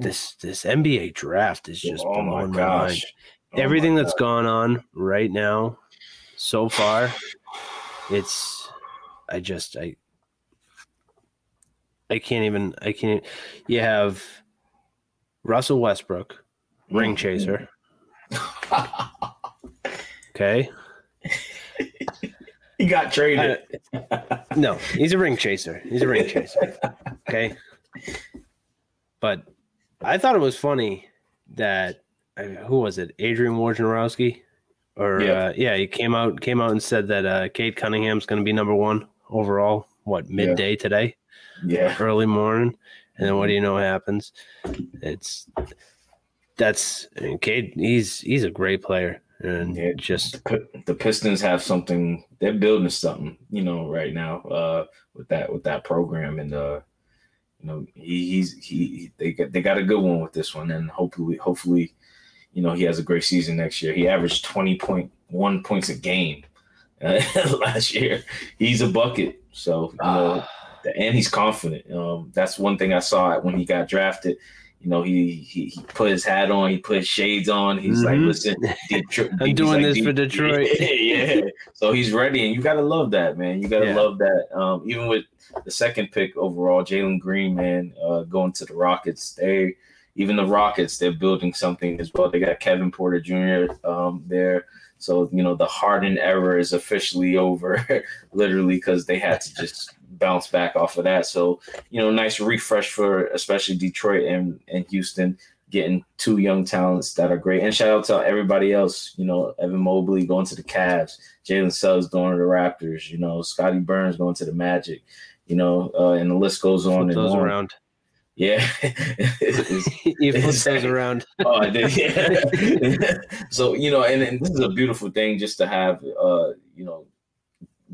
this this NBA draft is just oh my blowing my, mind. gosh. Oh Everything my that's gone on right now, so far, it's I just I I can't even I can't. You have Russell Westbrook, ring Mm. chaser. Okay, he got traded. no, he's a ring chaser. He's a ring chaser. Okay. But I thought it was funny that uh, who was it? Adrian Wojnarowski, or Yeah. uh, yeah, he came out came out and said that uh, Cade Cunningham's going to be number one overall. What midday today, yeah. early morning, and then what do you know happens? It's that's I mean, Cade. He's he's a great player, and Yeah. just the Pistons have something. They're building something, you know, right now uh, with that with that program, and uh, you know, he, he's he they got they got a good one with this one, and hopefully, hopefully, you know, he has a great season next year. He averaged twenty point one points a game uh, last year. He's a bucket, so you know, and he's confident. Um, that's one thing I saw when he got drafted. You know, he, he he put his hat on, he put shades on. He's like, Mhm. listen, Detroit, I'm doing like, this for "De- Detroit." yeah, so he's ready, and you gotta love that, man. You gotta Yeah. love that. Um, even with the second pick overall, Jalen Green, man, uh, going to the Rockets, they even the Rockets, they're building something as well. They got Kevin Porter Jr. Um, there. So, you know, the Harden era is officially over, literally, because they had to just bounce back off of that. So, you know, nice refresh for especially Detroit and, and Houston. getting two young talents that are great. And shout out to everybody else. You know, Evan Mobley going to the Cavs, Jalen Suggs going to the Raptors. You know, Scottie Barnes going to the Magic. You know, uh, and the list goes on Flip and on. around. Yeah. you flip those around. oh, I did. Yeah. so you know, and, and this is a beautiful thing just to have, uh, you know,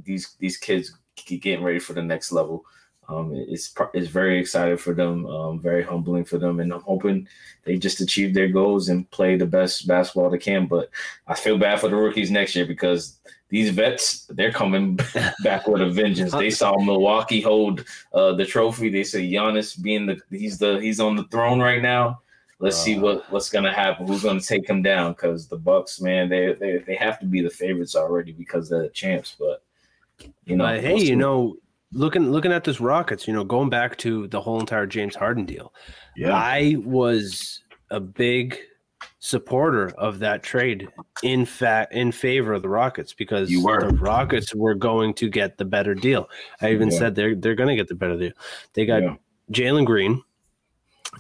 these these kids getting ready for the next level. Um, it's it's very excited for them, um, very humbling for them, and I'm hoping they just achieve their goals and play the best basketball they can. But I feel bad for the rookies next year because these vets they're coming back with a vengeance. They saw Milwaukee hold uh, the trophy. They say Giannis being the he's the he's on the throne right now. Let's see Uh. what what's gonna happen. Who's gonna take him down? Because the Bucks, man, they, they they have to be the favorites already because they're the champs. But you know, But hey, you know, looking looking at this Rockets, you know, going back to the whole entire James Harden deal, Yeah. I was a big supporter of that trade in fact in favor of the Rockets because the Rockets were going to get the better deal. I even Yeah. said they're they're going to get the better deal. They got Yeah. Jalen Green,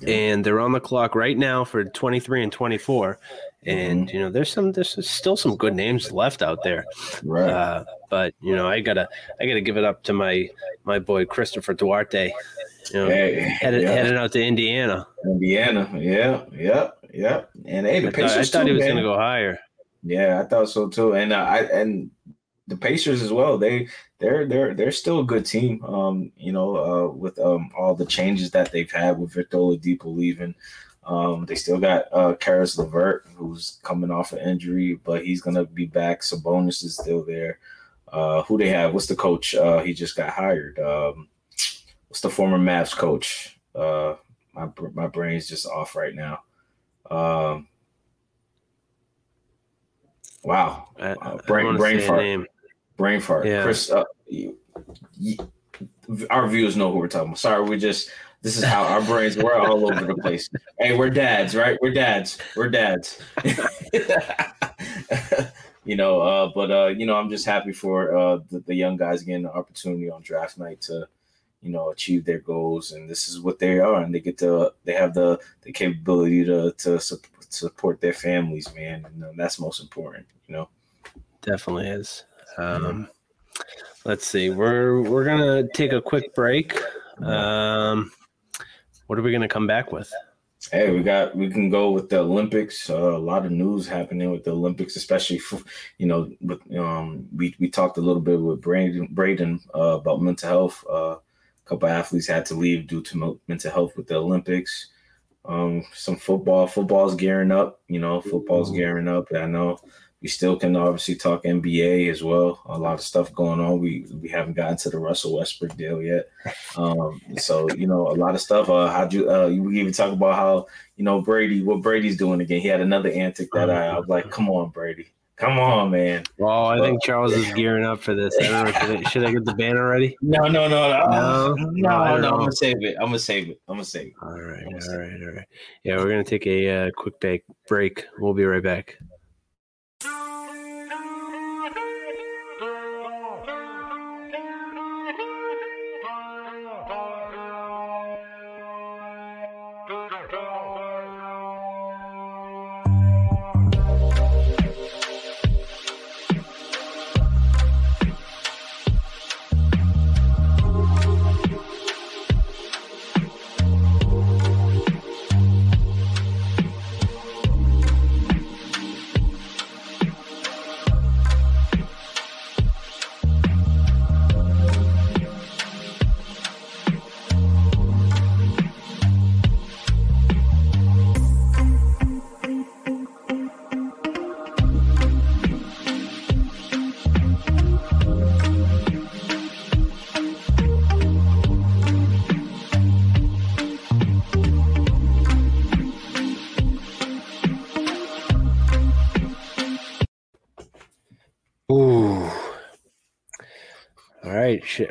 Yeah. and they're on the clock right now for 23 and 24. And Mm-hmm. you know, there's some there's still some good names left out there. right. Uh, but you know, I gotta I gotta give it up to my my boy Christopher Duarte. You know, Hey, headed yeah. heading out to Indiana. Indiana, yeah, yeah, yeah. And hey, the I thought, I thought too, he was man. gonna go higher. Yeah, I thought so too. And uh, I and the Pacers as well. They they're they're they're still a good team. Um, you know, uh, with um all the changes that they've had with Victor Oladipo leaving. Um, they still got uh Caris LeVert, who's coming off an injury, but he's gonna be back. Sabonis is still there. Uh, who they have? What's the coach? Uh, he just got hired. Um, what's the former Mavs coach? Uh, my my brain's just off right now. Um, wow, I, Uh, I brain- brain fart. brain fart. Yeah. Chris, uh, you, you, our viewers know who we're talking about. Sorry, we just this is how our brains we're all over the place. Hey, we're dads, right? We're dads. We're dads. you know, uh, but uh, you know, I'm just happy for uh, the, the young guys getting the opportunity on draft night to, you know, achieve their goals, and this is what they are, and they get to they have the the capability to to su- support their families, man, and uh, that's most important, you know. Definitely is. Um, let's see. We're we're gonna take a quick break. Um, what are we gonna come back with? Hey, we got we can go with the Olympics. Uh, a lot of news happening with the Olympics, especially for you know, with um, we we talked a little bit with Braden Braden uh, about mental health. Uh, a couple athletes had to leave due to mental health with the Olympics. Um, some football, football's gearing up. You know, football's gearing up. I know we still can obviously talk NBA as well. A lot of stuff going on. We we haven't gotten to the Russell Westbrook deal yet. Um, so you know, a lot of stuff. Uh, how'd you? Uh, you even talk about how you know Brady, what Brady's doing again. He had another antic that I, I was like, come on, Brady, come on, man. Well, I think Charles is gearing up for this. I don't know. Should I, should I get the banner ready? No, no, no, no, No? no, No, no I'm gonna save it. I'm gonna save it. I'm gonna save it. All right, Almost all right, all right. Yeah, we're gonna take a uh, quick break. Break. We'll be right back.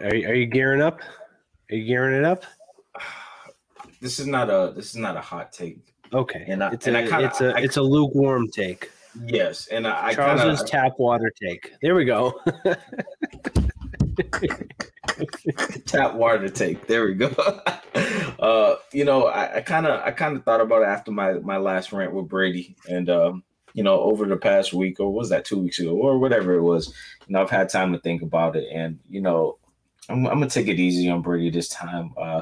Are, you- are you gearing up? Are you gearing it up? This is not a this is not a hot take. Okay. And I- it's and a kinda- it's a I- it's a lukewarm take. Yes, and I, Charles's of tap water take. There we go. tap water take. There we go. uh, you know, I kind of I kind of thought about it after my my last rant with Brady, and um, you know, over the past week or was that two weeks ago or whatever it was, you know, I've had time to think about it, and you know, I'm, I'm gonna take it easy on Brady this time. Uh,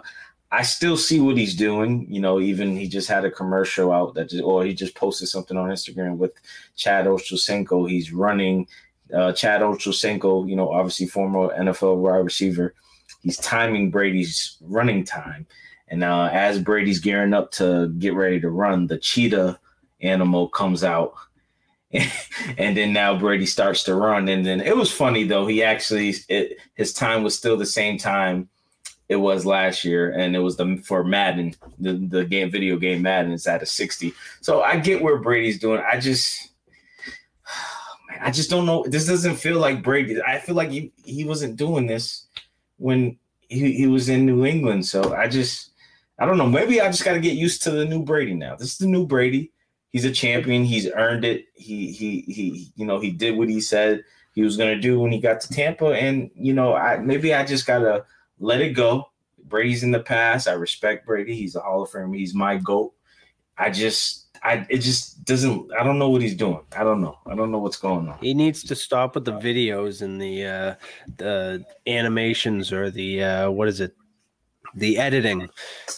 I still see what he's doing. You know, even he just had a commercial out that, just, or he just posted something on Instagram with Chad Ochocinco. He's running uh, Chad Ochocinco, you know, obviously former NFL wide receiver. He's timing Brady's running time. And uh, as Brady's gearing up to get ready to run, the cheetah animal comes out. and then now Brady starts to run. And then it was funny though. He actually, it, his time was still the same time it was last year, and it was the for Madden, the, the game video game Madden is at a 60. So I get where Brady's doing. I just I just don't know. This doesn't feel like Brady. I feel like he, he wasn't doing this when he, he was in New England. So I just, I don't know. Maybe I just got to get used to the new Brady now. This is the new Brady. He's a champion. He's earned it. He, he, he, you know, he did what he said he was to do when he got to Tampa. And, you know, I, maybe I just got to let it go. Brady's in the past. I respect Brady. He's a Hall of Famer. He's my GOAT. I just, I it just doesn't. I don't know what he's doing. I don't know. I don't know what's going on. He needs to stop with the videos and the uh, the animations or the uh, what is it? The editing.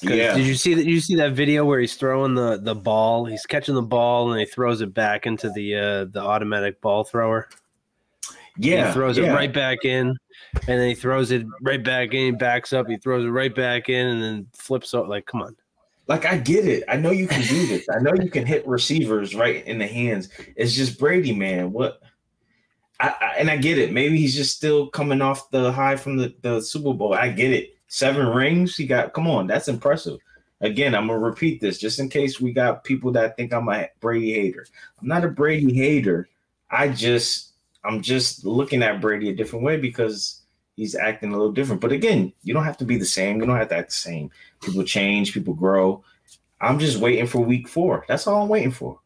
Yeah. Did you see that? Did you see that video where he's throwing the the ball? He's catching the ball and he throws it back into the uh, the automatic ball thrower. Yeah, he throws yeah. it right back in, and then he throws it right back in. He backs up. He throws it right back in, and then flips out. Like, come on. Like I get it. I know you can do this. I know you can hit receivers right in the hands. It's just Brady, man. What? I, I, and I get it. Maybe he's just still coming off the high from the, the Super Bowl. I get it. Seven rings. He got. Come on, that's impressive. Again, I'm gonna repeat this just in case we got people that think I'm a Brady hater. I'm not a Brady hater. I just I'm just looking at Brady a different way because he's acting a little different. But again, you don't have to be the same. You don't have to act the same. People change, people grow. I'm just waiting for week four. That's all I'm waiting for.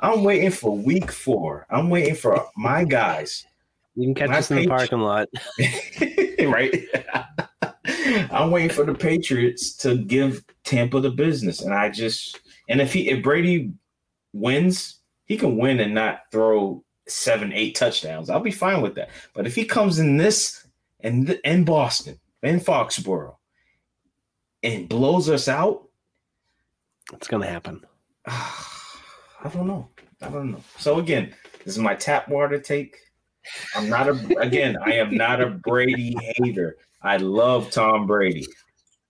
I'm waiting for week four. I'm waiting for my guys. You can catch us in the parking lot. right? I'm waiting for the Patriots to give Tampa the business. And I just and if he if Brady wins, he can win and not throw seven, eight touchdowns. I'll be fine with that. But if he comes in this and in Boston, in Foxborough, and blows us out, it's gonna happen. I don't know. I don't know. So again, this is my tap water take. I'm not a again, I am not a Brady hater. I love Tom Brady.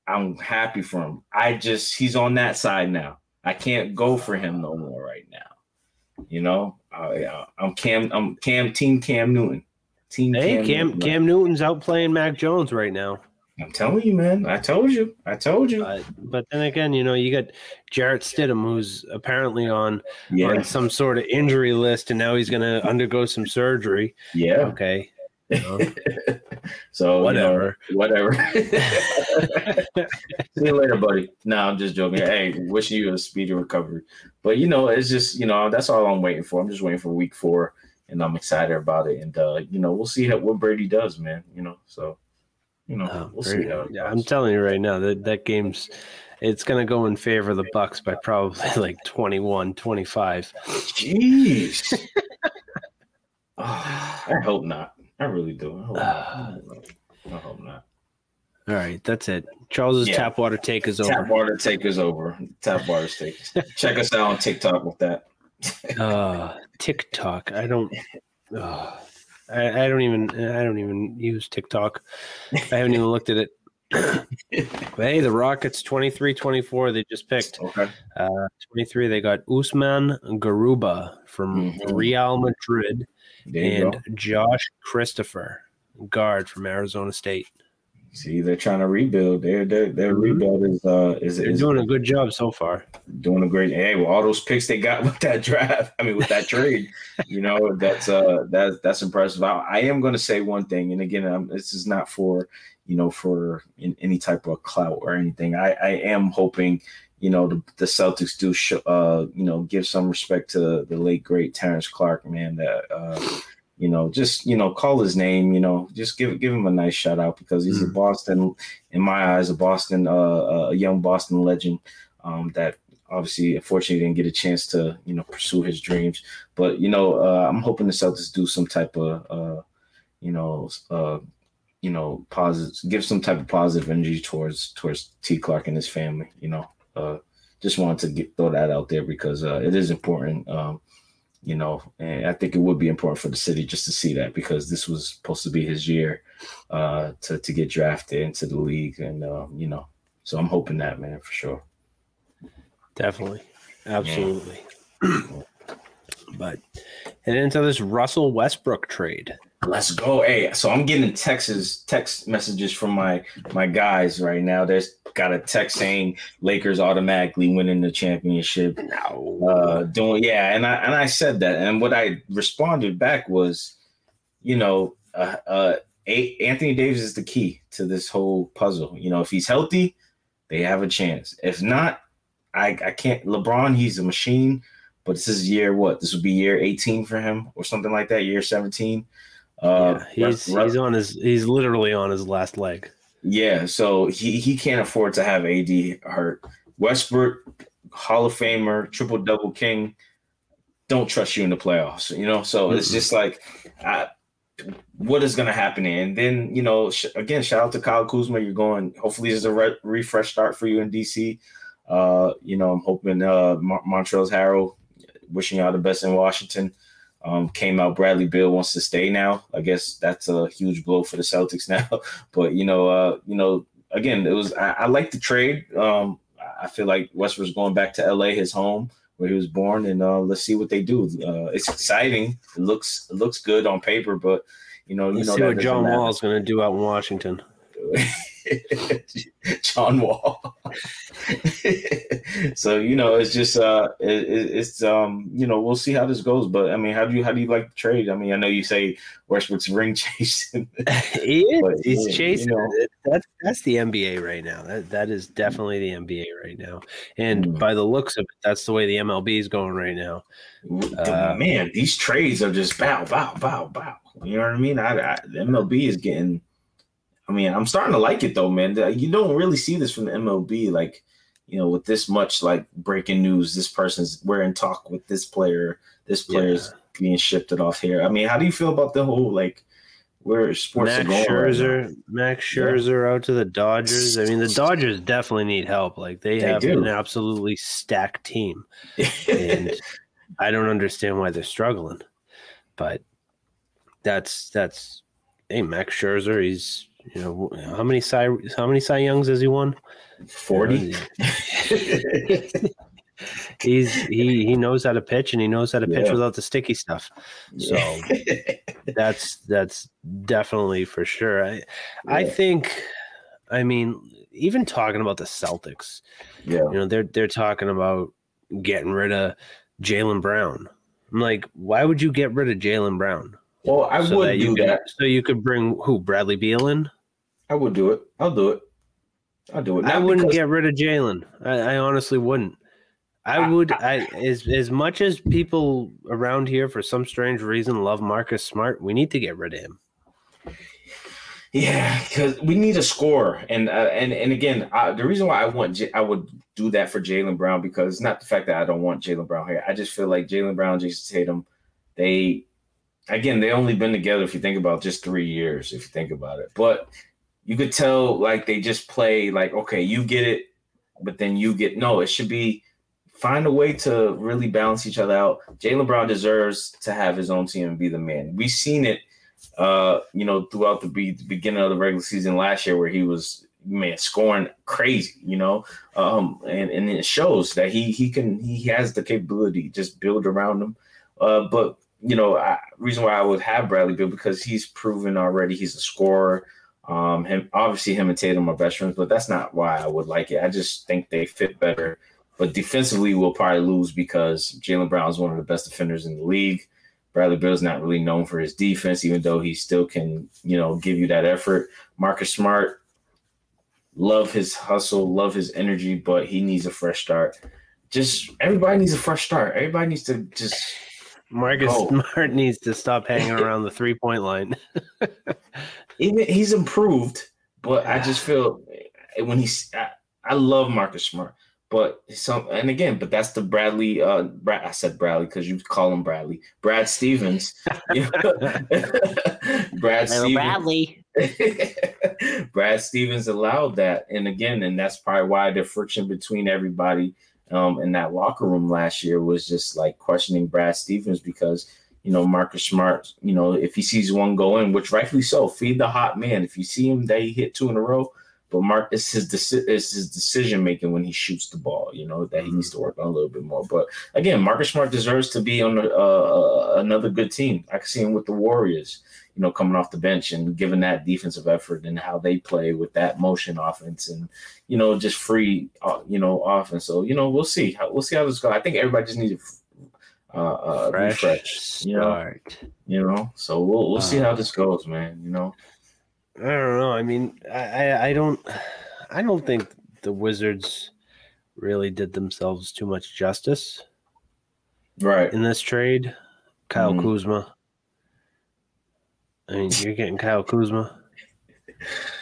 I'm happy for him. I just he's on that side now. I can't go for him no more right now. You know, uh, I'm Cam. I'm Cam. Team Cam Newton. Team. Hey, Cam. Cam, Newton. Cam Newton's out playing Mac Jones right now. I'm telling you, man. I told you. I told you. Uh, but then again, you know, you got Jarrett Stidham, who's apparently on yeah. on some sort of injury list, and now he's going to undergo some surgery. Yeah. Okay. You know? so whatever, you know, whatever. See you later, buddy. No, I'm just joking. Hey, wishing you a speedy recovery. But you know, it's just you know that's all I'm waiting for. I'm just waiting for week four, and I'm excited about it. And uh, you know, we'll see how, what Brady does, man. You know, so you know, oh, we'll see how. yeah, I'm telling you right now that that game's it's going to go in favor of the Bucks by probably like 21, 25. Jeez. oh, I hope not. I really do. I hope, uh, not. I hope not. All right, that's it. Charles's yeah. tap water take is over. Tap water take is over. Tap water take. Check us out on TikTok with that. uh TikTok. I don't. Uh, I, I don't even. I don't even use TikTok. I haven't even looked at it. hey, the Rockets 23-24. They just picked. Okay. Uh, 23. They got Usman Garuba from mm-hmm. Real Madrid and Josh Christopher, guard from Arizona State. See, they're trying to rebuild. Their their their mm-hmm. rebuild is uh is they're is, doing a good job so far. Doing a great. Hey, well, all those picks they got with that draft. I mean, with that trade, you know, that's uh that's that's impressive. I, I am going to say one thing, and again, um, this is not for you know for in, any type of clout or anything. I I am hoping you know the, the Celtics do show, uh you know give some respect to the late great Terrence Clarke, man that uh you know, just you know, call his name. You know, just give give him a nice shout out because he's mm. a Boston, in my eyes, a Boston, uh, a young Boston legend um, that obviously, unfortunately, didn't get a chance to you know pursue his dreams. But you know, uh, I'm hoping the Celtics do some type of uh, you know, uh, you know, positive, give some type of positive energy towards towards T. Clark and his family. You know, uh, just wanted to get throw that out there because uh, it is important. Um, you know, and I think it would be important for the city just to see that because this was supposed to be his year uh, to to get drafted into the league, and uh, you know, so I'm hoping that man for sure. Definitely, absolutely. Yeah. but and into this Russell Westbrook trade. Let's go. Hey, so I'm getting Texas text messages from my my guys right now. There's got a text saying Lakers automatically winning the championship. No. Uh doing yeah, and I and I said that. And what I responded back was, you know, uh, uh a- Anthony Davis is the key to this whole puzzle. You know, if he's healthy, they have a chance. If not, I I can't LeBron, he's a machine, but this is year what? This would be year 18 for him or something like that, year 17. Uh, yeah, he's he's on his he's literally on his last leg. Yeah, so he he can't afford to have AD hurt. Westbrook, Hall of Famer, triple double king, don't trust you in the playoffs. You know, so mm-hmm. it's just like, I, what is going to happen? And then you know, sh- again, shout out to Kyle Kuzma. You're going. Hopefully, it's a re- refresh start for you in DC. Uh, you know, I'm hoping uh, Montrezl Harrell, wishing y'all the best in Washington um, came out Bradley Beal wants to stay now. I guess that's a huge blow for the Celtics now. but you know, uh, you know, again, it was I, I like the trade. Um, I feel like Westbrook's going back to LA, his home where he was born, and uh, let's see what they do. Uh, it's exciting. It looks it looks good on paper, but you know, let's you know see what John Wall is going to do out in Washington. John Wall. so you know, it's just uh, it, it's um, you know, we'll see how this goes. But I mean, how do you how do you like the trade? I mean, I know you say Westbrook's ring chasing. he is. But, He's yeah, chasing. You know. That's that's the NBA right now. That that is definitely the NBA right now. And mm. by the looks of it, that's the way the MLB is going right now. Uh, Man, these trades are just bow, bow, bow, bow. You know what I mean? I, I the MLB is getting I mean, I'm starting to like it though, man. You don't really see this from the MLB, like you know, with this much like breaking news. This person's we're in talk with this player. This player's yeah. being shifted off here. I mean, how do you feel about the whole like where sports Max are going? Scherzer, right Max Scherzer yeah. out to the Dodgers. I mean, the Dodgers definitely need help. Like they, they have do. an absolutely stacked team, and I don't understand why they're struggling. But that's that's hey, Max Scherzer. He's you know how many Cy how many Cy Youngs has he won? Forty. He's he he knows how to pitch and he knows how to pitch yeah. without the sticky stuff. So that's that's definitely for sure. I yeah. I think I mean even talking about the Celtics, yeah, you know they're they're talking about getting rid of Jaylen Brown. I'm like, why would you get rid of Jaylen Brown? Well, I so would do that. so you could bring who? Bradley Beal in? I would do it. I'll do it. I'll do it. Not I wouldn't because... get rid of Jaylen. I, I, honestly wouldn't. I would. I as as much as people around here, for some strange reason, love Marcus Smart. We need to get rid of him. Yeah, because we need a score, and uh, and and again, the reason why I want J- I would do that for Jaylen Brown because not the fact that I don't want Jaylen Brown here. I just feel like Jaylen Brown, Jayson Tatum, they again, they only been together, if you think about just three years, if you think about it. But you could tell like they just play like, okay, you get it, but then you get no, it should be find a way to really balance each other out. Jaylen Brown deserves to have his own team and be the man. We've seen it uh, you know, throughout the, be- the beginning of the regular season last year where he was man scoring crazy, you know. Um, and, and it shows that he he can he has the capability just build around him. Uh, but you know, I, reason why I would have Bradley Beal because he's proven already he's a scorer. Um, him obviously him and Tatum are best friends, but that's not why I would like it. I just think they fit better. But defensively, we'll probably lose because Jaylen Brown is one of the best defenders in the league. Bradley Beal is not really known for his defense, even though he still can, you know, give you that effort. Marcus Smart, love his hustle, love his energy, but he needs a fresh start. Just everybody needs a fresh start. Everybody needs to just Marcus go. Smart needs to stop hanging around the three point line. Even he's improved, but I just feel when he's I, I love Marcus Smart, but some and again, but that's the Bradley. Uh, Brad, I said Bradley because you call him Bradley. Brad Stevens. You know? Brad Stevens. Bradley. Brad Stevens allowed that, and again, and that's probably why the friction between everybody um, in that locker room last year was just like questioning Brad Stevens because you know Marcus Smart, you know, if he sees one go in, which rightfully so, feed the hot man. If you see him that he hit two in a row, but Mark, it's his deci- it's his decision making when he shoots the ball. You know that he needs to work on a little bit more. But again, Marcus Smart deserves to be on uh, uh, another good team. I can see him with the Warriors. You know, coming off the bench and giving that defensive effort and how they play with that motion offense and you know just free uh, you know offense. So you know we'll see how we'll see how this goes. I think everybody just needs a uh, uh, Fresh refresh. You know, start. you know. So we'll we'll see Uh, how this goes, man. You know. I don't know. I mean, I, I, don't, I don't think the Wizards really did themselves too much justice Right. in this trade. Kyle Mhm. Kuzma. I mean, you're getting Kyle Kuzma.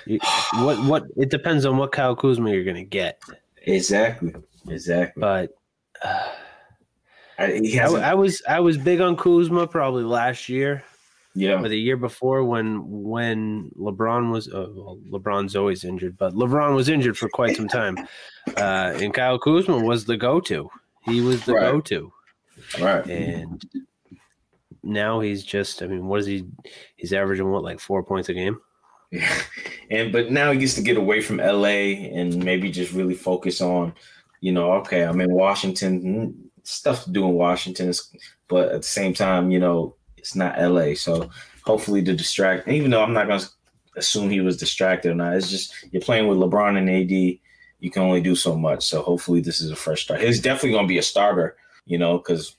You, what? What? It depends on what Kyle Kuzma you're going to get. Exactly. Exactly. But uh, I, I, I was, I was big on Kuzma probably last year. yeah. or the year before when when LeBron was uh, well, LeBron's always injured, but LeBron was injured for quite some time, uh, and Kyle Kuzma was the go-to. He was the Right. go-to, Right. and now he's just. I mean, what is he? He's averaging what, like four points a game? Yeah. And but now he gets to get away from LA and maybe just really focus on, you know, okay, I'm in Washington, mm, stuff to do in Washington, but at the same time, you know, it's not LA. So hopefully to distract, even though I'm not gonna assume he was distracted or not, it's just you're playing with LeBron and AD, you can only do so much. So hopefully this is a fresh start. He's definitely gonna be a starter, you know, because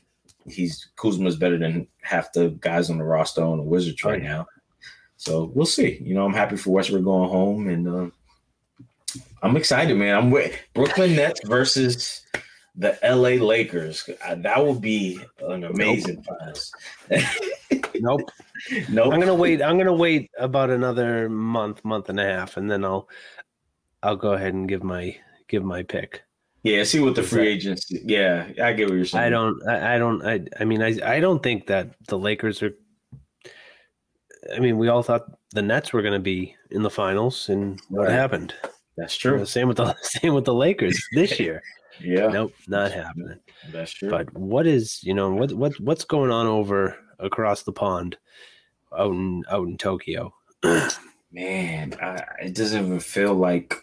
he's Kuzma's better than half the guys on the roster on the Wizards right Oh, now. So we'll see. You know, I'm happy for Westbrook going home, and um, I'm excited, man. I'm with Brooklyn Nets versus the LA Lakers. Uh, That will be an amazing finals. Nope. no, I'm gonna wait. I'm gonna wait about another month, month and a half, and then I'll I'll go ahead and give my give my pick. Yeah. See what the free agents. Yeah, I get what you're saying. I don't. I, I don't. I. I mean, I. I don't think that the Lakers are. I mean, we all thought the Nets were going to be in the finals, and what Right. happened? That's true. Uh, same with the same with the Lakers this year. Yeah, nope, not happening. that's true. But what is you know what what what's going on over across the pond, out in out in Tokyo? man, I, it doesn't even feel like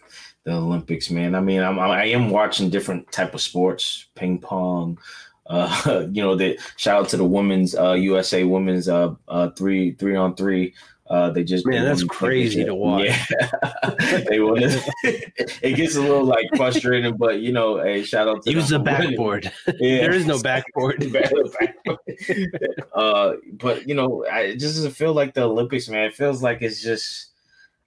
the Olympics, man. I mean, I'm I am watching different type of sports, ping pong. Uh, you know, the shout out to the women's uh, USA women's uh, uh, three three on three. Uh, they just Man, that's crazy to watch. Yeah, they won it. gets a little like frustrating, but you know, a shout out to Use the backboard. Yeah. there is no backboard. uh, but you know, I, it just doesn't feel like the Olympics, man. It feels like it's just,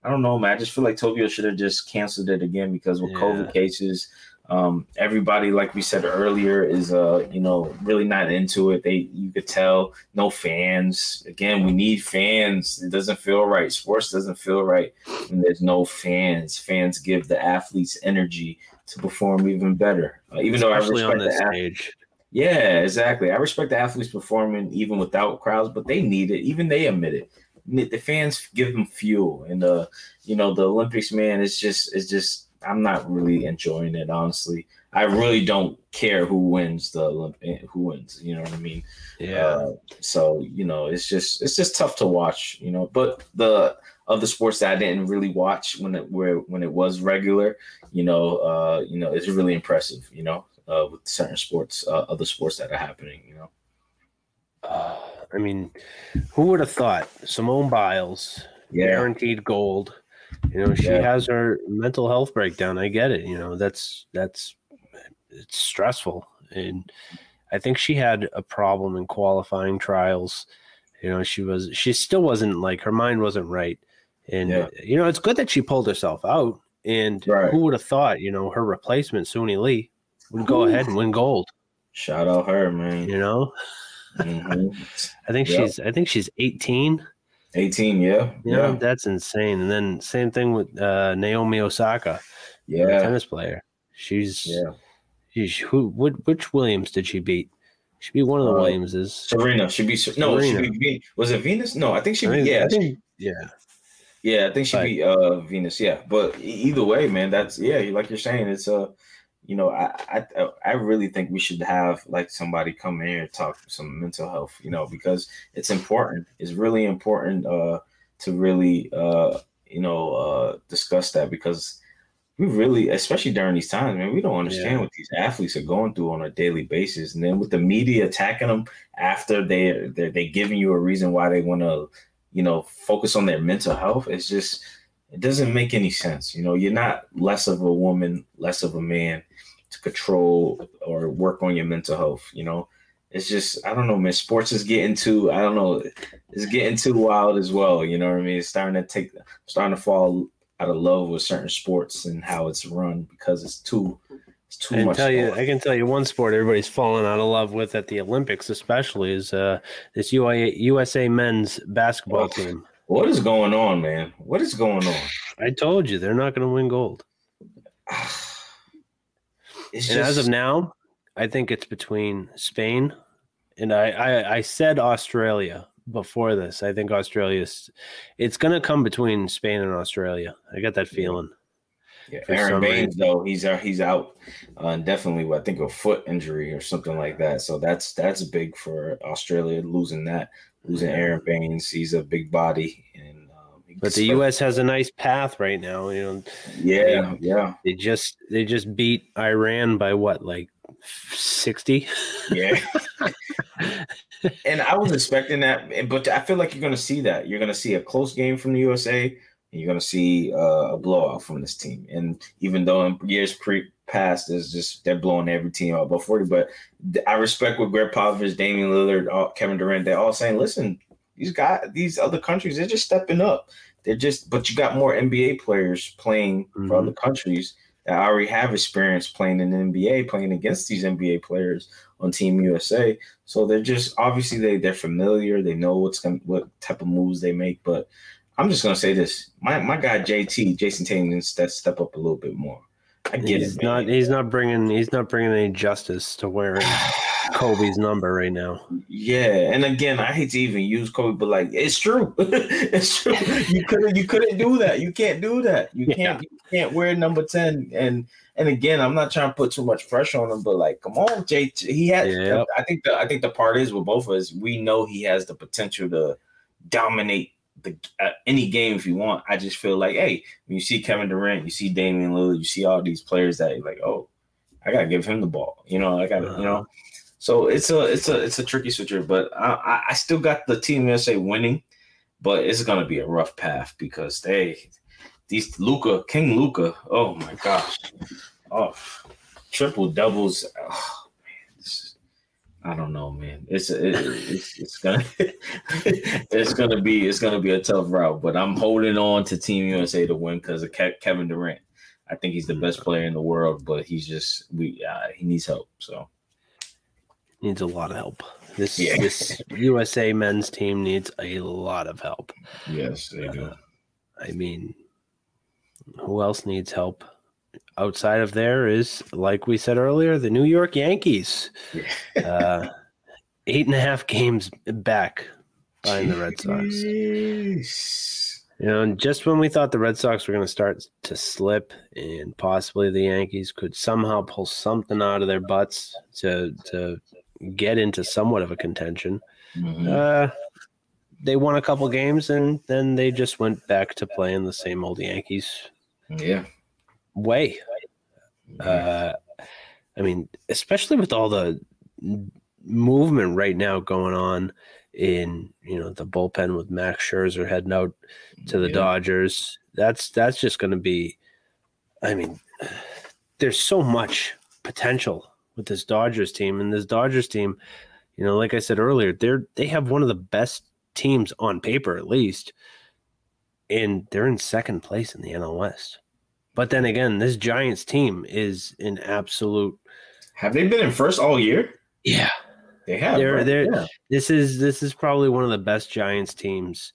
I don't know, man. I just feel like Tokyo should have just canceled it again because with Yeah. COVID cases, um, everybody, like we said earlier, is uh, you know, really not into it. They, you could tell, no fans. Again, we need fans. It doesn't feel right. Sports doesn't feel right when there's no fans. Fans give the athletes energy to perform even better. Uh, even though I Especially respect on this the stage. yeah, exactly. I respect the athletes performing even without crowds, but they need it. Even they admit it. The fans give them fuel, and uh, you know, the Olympics, man, it's just, it's just. I'm not really enjoying it, honestly. I really don't care who wins the Olymp- who wins. You know what I mean? Yeah. Uh, so you know, it's just, it's just tough to watch. You know, but the other sports that I didn't really watch when it where when it was regular, you know, uh, you know, it's really impressive. You know, uh, with certain sports, uh, other sports that are happening. You know, Uh, I mean, who would have thought Simone Biles yeah, guaranteed gold? You know, she Yeah. has her mental health breakdown. I get it. You know, that's that's it's stressful, and I think she had a problem in qualifying trials. You know, she was she still wasn't like her mind wasn't right, and Yeah. you know, it's good that she pulled herself out. And Right. who would have thought? You know, her replacement, Suni Lee, would go Whew. ahead and win gold. shout out her, man. You know, Mhm. I think Yep. she's I think she's 18. 18, yeah. You know, Yeah. that's insane. And then same thing with uh, Naomi Osaka, Yeah. tennis player. She's Yeah. she's who what, which Williams did she beat? She beat one of the Uh, Williamses. Serena should be no, she Serena. beat was it Venus? No, I think she I beat yeah, I think- yeah. yeah, I think she beat uh Venus, yeah. But either way, man, that's yeah, like you're saying, it's a you know, I, I I really think we should have like somebody come in here and talk some mental health, you know, because it's important. It's really important uh to really uh you know uh discuss that because we really, especially during these times, man, we don't understand Yeah. what these athletes are going through on a daily basis. And then with the media attacking them after they they're, they giving you a reason why they want to, you know, focus on their mental health, it's just it doesn't make any sense. You know, you're not less of a woman, less of a man to control or work on your mental health. You know, it's just I don't know, man. Sports is getting too I don't know, it's getting too wild as well. You know what I mean? It's starting to take starting to fall out of love with certain sports and how it's run because it's too it's too I can much. tell you. I can tell you one sport everybody's fallen out of love with at the Olympics, especially, is uh, this UA, USA men's basketball Oh. team. What is going on, man? What is going on? I told you they're not going to win gold. It's And as of now, I think it's between Spain and I, I, I said Australia before this. I think Australia's it's going to come between Spain and Australia. I got that feeling. yeah, Aron Baynes though he's out he's out uh, definitely I think a foot injury or something like that. So that's that's big for Australia losing that losing Aron Baynes. He's a big body and. Um, But the U.S. has a nice path right now. You know, yeah, yeah, they just they just beat Iran by what, like sixty? yeah. and I was expecting that, but I feel like you're going to see that. You're going to see a close game from the USA, and you're going to see uh, a blowout from this team. And even though in years pre past, is just they're blowing every team out by 40. But I respect what Gregg Popovich, Damian Lillard, Kevin Durant, they're all saying, listen, these guys, these other countries, they're just stepping up. They're just, but you got more NBA players playing Mhm. for other countries that already have experience playing in the NBA, playing against these NBA players on Team USA. So they're just obviously they they're familiar. They know what's going what type of moves they make. But I'm just gonna say this: my my guy JT Jayson Tatum needs to step up a little bit more. I get He's it. not. He's not bringing. He's not bringing any justice to wearing Kobe's number right now. Yeah, and again, I hate to even use Kobe, but like it's true. it's true. You couldn't you couldn't do that. You can't do that. You Yeah. can't you can't wear number 10. And and again, I'm not trying to put too much pressure on him, but like, come on, JT. He has Yep. I think the I think the part is with both of us, we know he has the potential to dominate the uh, any game if you want. I just feel like, hey, when you see Kevin Durant, you see Damian Lillard, you see all these players that you're like, oh, I gotta give him the ball. You know, I gotta, you know. So it's a it's a it's a tricky switcher, but I, I- still got the team USA winning, but it's gonna be a rough path because they these Luka King Luka, oh my gosh, oh triple doubles. Oh, man, this is- I don't know, man. It's it, it's it's gonna it's gonna be it's gonna be a tough route, but I'm holding on to Team USA to win because of Ke- Kevin Durant. I think he's the best player in the world, but he's just we uh, he needs help. So Needs a lot of help. This Yeah. this USA men's team needs a lot of help. yes, they do. I mean, who else needs help? Outside of there is, like we said earlier, the New York Yankees. Uh, eight and a half games back behind the Red Sox. You know, and just when we thought the Red Sox were going to start to slip, and possibly the Yankees could somehow pull something out of their butts to to get into somewhat of a contention, Mhm. uh, they won a couple games, and then they just went back to playing the same old Yankees Yeah. Way. Uh, I mean, especially with all the movement right now going on in you know the bullpen with Max Scherzer heading out to the Yeah. Dodgers. That's that's just going to be. I mean, there's so much potential with this Dodgers team, and this Dodgers team, you know, like I said earlier, they're they have one of the best teams on paper, at least, and they're in second place in the NL West. But then again, this Giants team is an absolute Have they been in first all year? yeah. They have. They're they're Yeah. this is this is probably one of the best Giants teams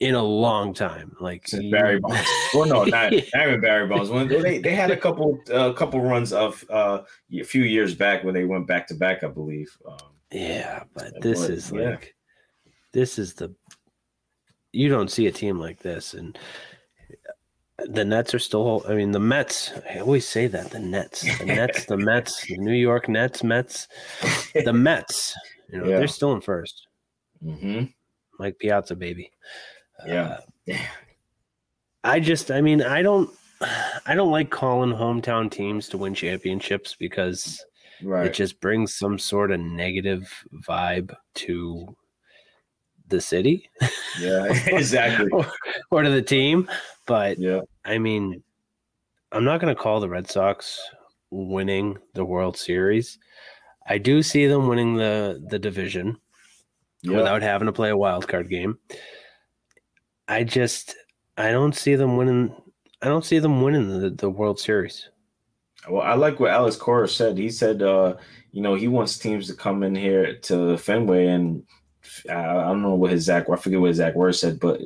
in a long time. Like Since Barry Bonds. Well, no, not, not even Barry Bonds. When they, they had a couple uh, couple runs of uh, a few years back when they went back to back, I believe. Um, Yeah, but this is yeah. like this is the you don't see a team like this and the Nets are still I mean the Mets I always say that the Nets the Nets the Mets the New York Nets Mets the Mets you know Yeah. they're still in first hmm Mike Piazza baby Yeah. Uh, I just I mean I don't I don't like calling hometown teams to win championships because Right. it just brings some sort of negative vibe to the city yeah. exactly. or to the team. But Yeah. I mean, I'm not going to call the Red Sox winning the World Series. I do see them winning the the division Yeah. without having to play a wild card game. I just I don't see them winning. I don't see them winning the, the World Series. Well, I like what Alex Cora said. He said, uh, you know, he wants teams to come in here to Fenway, and I don't know what his exact, I forget what his exact word said, but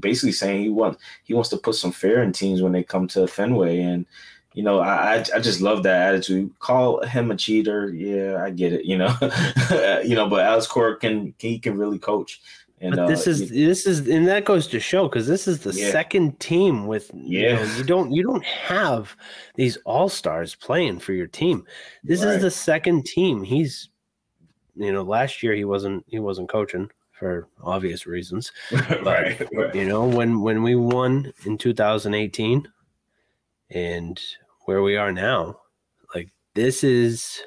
basically saying he wants he wants to put some fear in teams when they come to Fenway, and you know, I I, just love that attitude. Call him a cheater, yeah, I get it, you know, you know, but Alex Cora can he can really coach, and But this uh, is this is and that goes to show because this is the Yeah. second team with you Yeah. know, you don't you don't have these all stars playing for your team. This Right. is the second team. He's you know last year he wasn't he wasn't coaching for obvious reasons. right, right. You know when when we won in 2018 and where we are now, like this is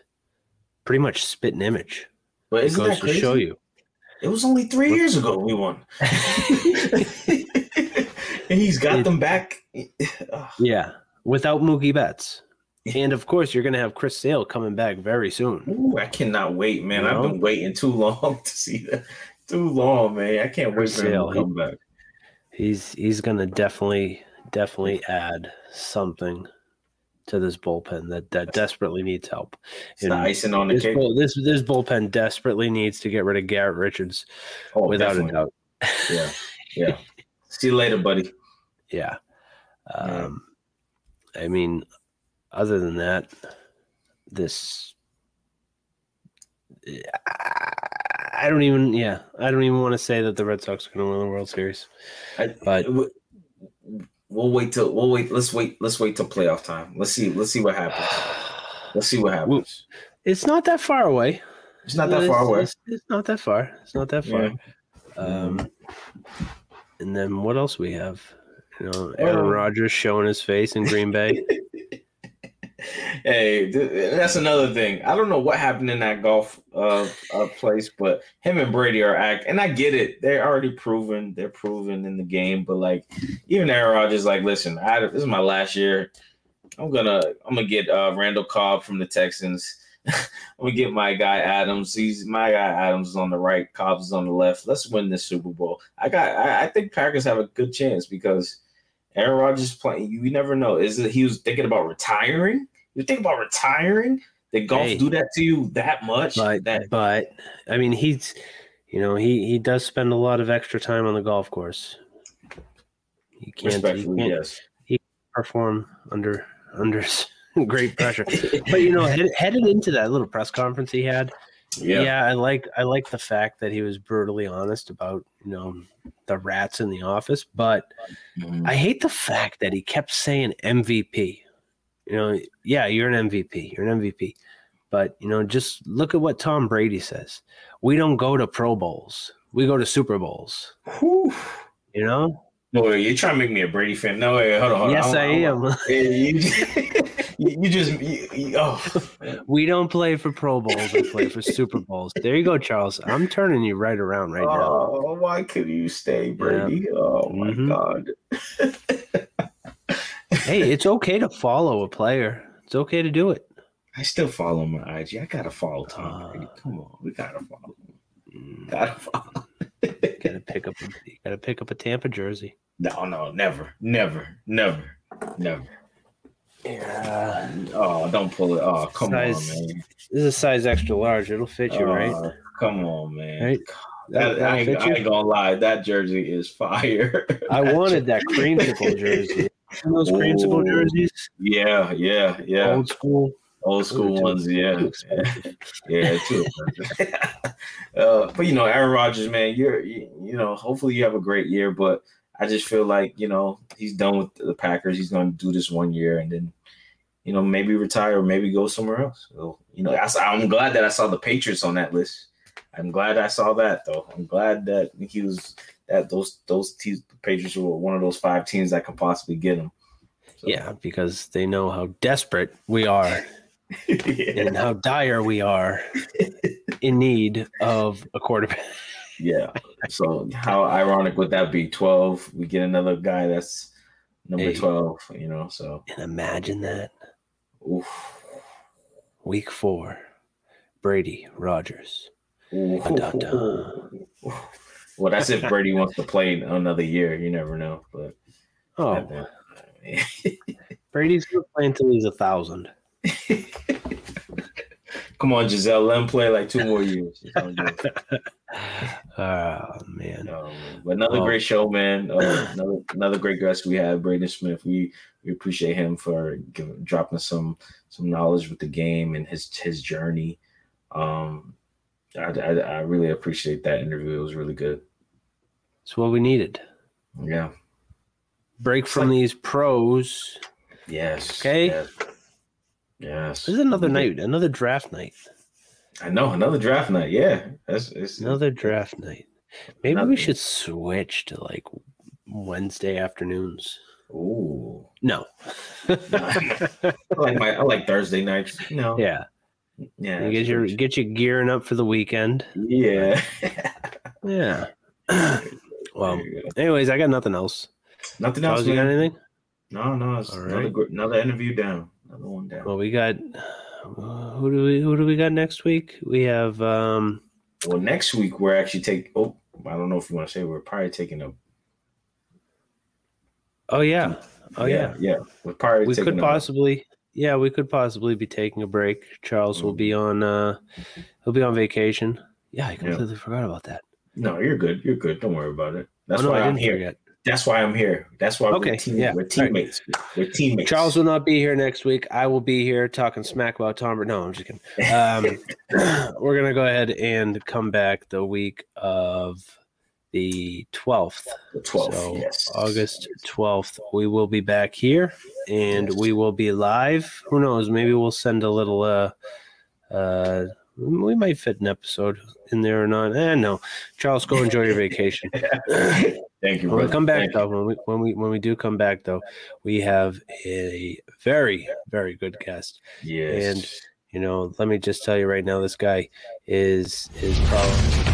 pretty much spit and image. But It goes to show you. It was only three years ago we won. and he's got It- them back. Yeah, without Mookie Betts. And of course, you're going to have Chris Sale coming back very soon. Ooh, I cannot wait, man. I've been waiting too long to see that. Too long, man. I can't wait for him Sale, to he- back. He's he's going to definitely definitely add something to this bullpen that that desperately needs help. It's the icing on the This, cake. bull, this this bullpen desperately needs to get rid of Garrett Richards Oh, without definitely. a doubt. Yeah, yeah. See you later, buddy. Yeah. Yeah. Um, I mean, other than that, this. I don't even. Yeah, I don't even want to say that the Red Sox are going to win the World Series. I- But We- We'll wait till we'll wait. Let's wait. Let's wait till playoff time. Let's see. Let's see what happens. Let's see what happens. it's not that far away. It's not that far away. It's, it's not that far. It's not that far. Yeah. Um, and then what else we have? You know, Aaron Um, Rodgers showing his face in Green Bay. Hey, th- that's another thing. I don't know what happened in that golf uh, uh place, but him and Brady are act, and I get it. They're already proven. They're proven in the game, but like even Aaron Rodgers, like, listen, I, this is my last year. I'm gonna I'm gonna get uh, Randall Cobb from the Texans. I'm gonna get my guy Adams. He's my guy Adams is on the right, Cobbs on the left. Let's win this Super Bowl. I got. I, I think Packers have a good chance because Aaron Rodgers playing. You never know. Is it he was thinking about retiring? You think about retiring? Did golf Hey. do that to you that much? But that but I mean he's you know he he does spend a lot of extra time on the golf course. He can't, Yes, he can't yes. perform under under great pressure. But you know, head, headed into that little press conference he had, Yeah. yeah. I like I like the fact that he was brutally honest about you know the rats in the office. But Mhm. I hate the fact that he kept saying MVP. You know, yeah, you're an MVP. You're an MVP. But, you know, just look at what Tom Brady says. We don't go to Pro Bowls. We go to Super Bowls. Whew. You know? No, you're trying to make me a Brady fan. No, wait, hold on. Hold yes, on. I I'm- am. You, you, you just you, you- oh we don't play for Pro Bowls. We play for Super Bowls. There you go, Charles. I'm turning you right around right now. oh why could you stay Brady? Oh my Mhm. god. Hey, it's okay to follow a player. It's okay to do it. I still follow my IG. I gotta follow Tom Uh, Brady. Come on, we gotta follow. him. Mm, Gotta follow. Gotta pick up. You gotta pick up a Tampa jersey. no, no, never, never, never, never. Yeah. Oh, don't pull it. Oh, come Size- on, man. This is a size extra large. It'll fit you, right? Oh, Come on, man. Right? That, That'll I, ain't, I ain't gonna lie. That jersey is fire. I wanted that creamsicle jersey. Those creamsicle jerseys, Yeah, yeah, yeah. old school. Old school ones, yeah, yeah, too. uh, but you know, Aaron Rodgers, man, you're you, you know, hopefully you have a great year. But I just feel like you know he's done with the Packers. He's going to do this one year and then you know maybe retire or maybe go somewhere else. So you know, I, I'm glad that I saw the Patriots on that list. I'm glad I saw that though. I'm glad that he was that those those teams, the Patriots were one of those five teams that could possibly get him. So, Yeah, because they know how desperate we are yeah. and how dire we are in need of a quarterback. Yeah. So how ironic would that be? Twelve. We get another guy that's number Hey. twelve. You know. So And imagine that oof. week four, Brady Rodgers. Well, that's if Brady wants to play another year. You never know. But Oh, Brady's gonna play until he's a thousand. come on, Gisele, let him play like two more years. That's all I'm doing. Oh man. Um, but another Oh. great show, man. Uh, another another great guest we had, Braden Smith. We we appreciate him for giving, dropping some some knowledge with the game and his his journey. Um, I, I, I really appreciate that interview. It was really good. It's what we needed. Yeah. Break from these pros. Yes. Okay. Yes. Yes. This is another night, another draft night. I know another draft night. Yeah. That's it's Another draft night. Maybe Another- we should switch to like Wednesday afternoons. Ooh. No. I like my I like Thursday nights. No. yeah. Yeah. You get your get you gearing up for the weekend. yeah. Yeah. well, There you go. anyways, I got nothing else. nothing else. You got anything? No, no, it's All another, right. another interview down. Another one down. Well, we got who do we who do we got next week? We have um Well, next week we're actually take. Oh, I don't know if you want to say we're probably taking a. oh yeah. Oh yeah. yeah. We're probably We taking could a- possibly yeah, we could possibly be taking a break. Charles will be on uh he'll be on vacation. Yeah, I completely forgot about that. No, you're good. You're good. Don't worry about it. That's oh, no, why I I'm didn't here. forget. That's why I'm here. That's why Okay, we're, team, yeah. we're teammates. We're teammates. Charles will not be here next week. I will be here talking smack about Tom. No, I'm just kidding. Um, we're gonna go ahead and come back the week of the 12th. the 12th. So yes. August 12th, we will be back here and we will be live. Who knows? Maybe we'll send a little. Uh, uh, we might fit an episode in there or not. Eh, no. Charles, go enjoy your vacation. Thank you, When we come back Thank you. though, when we when we when we do come back though, we have a very very good guest. Yes. and- You know, let me just tell you right now, this guy is is probably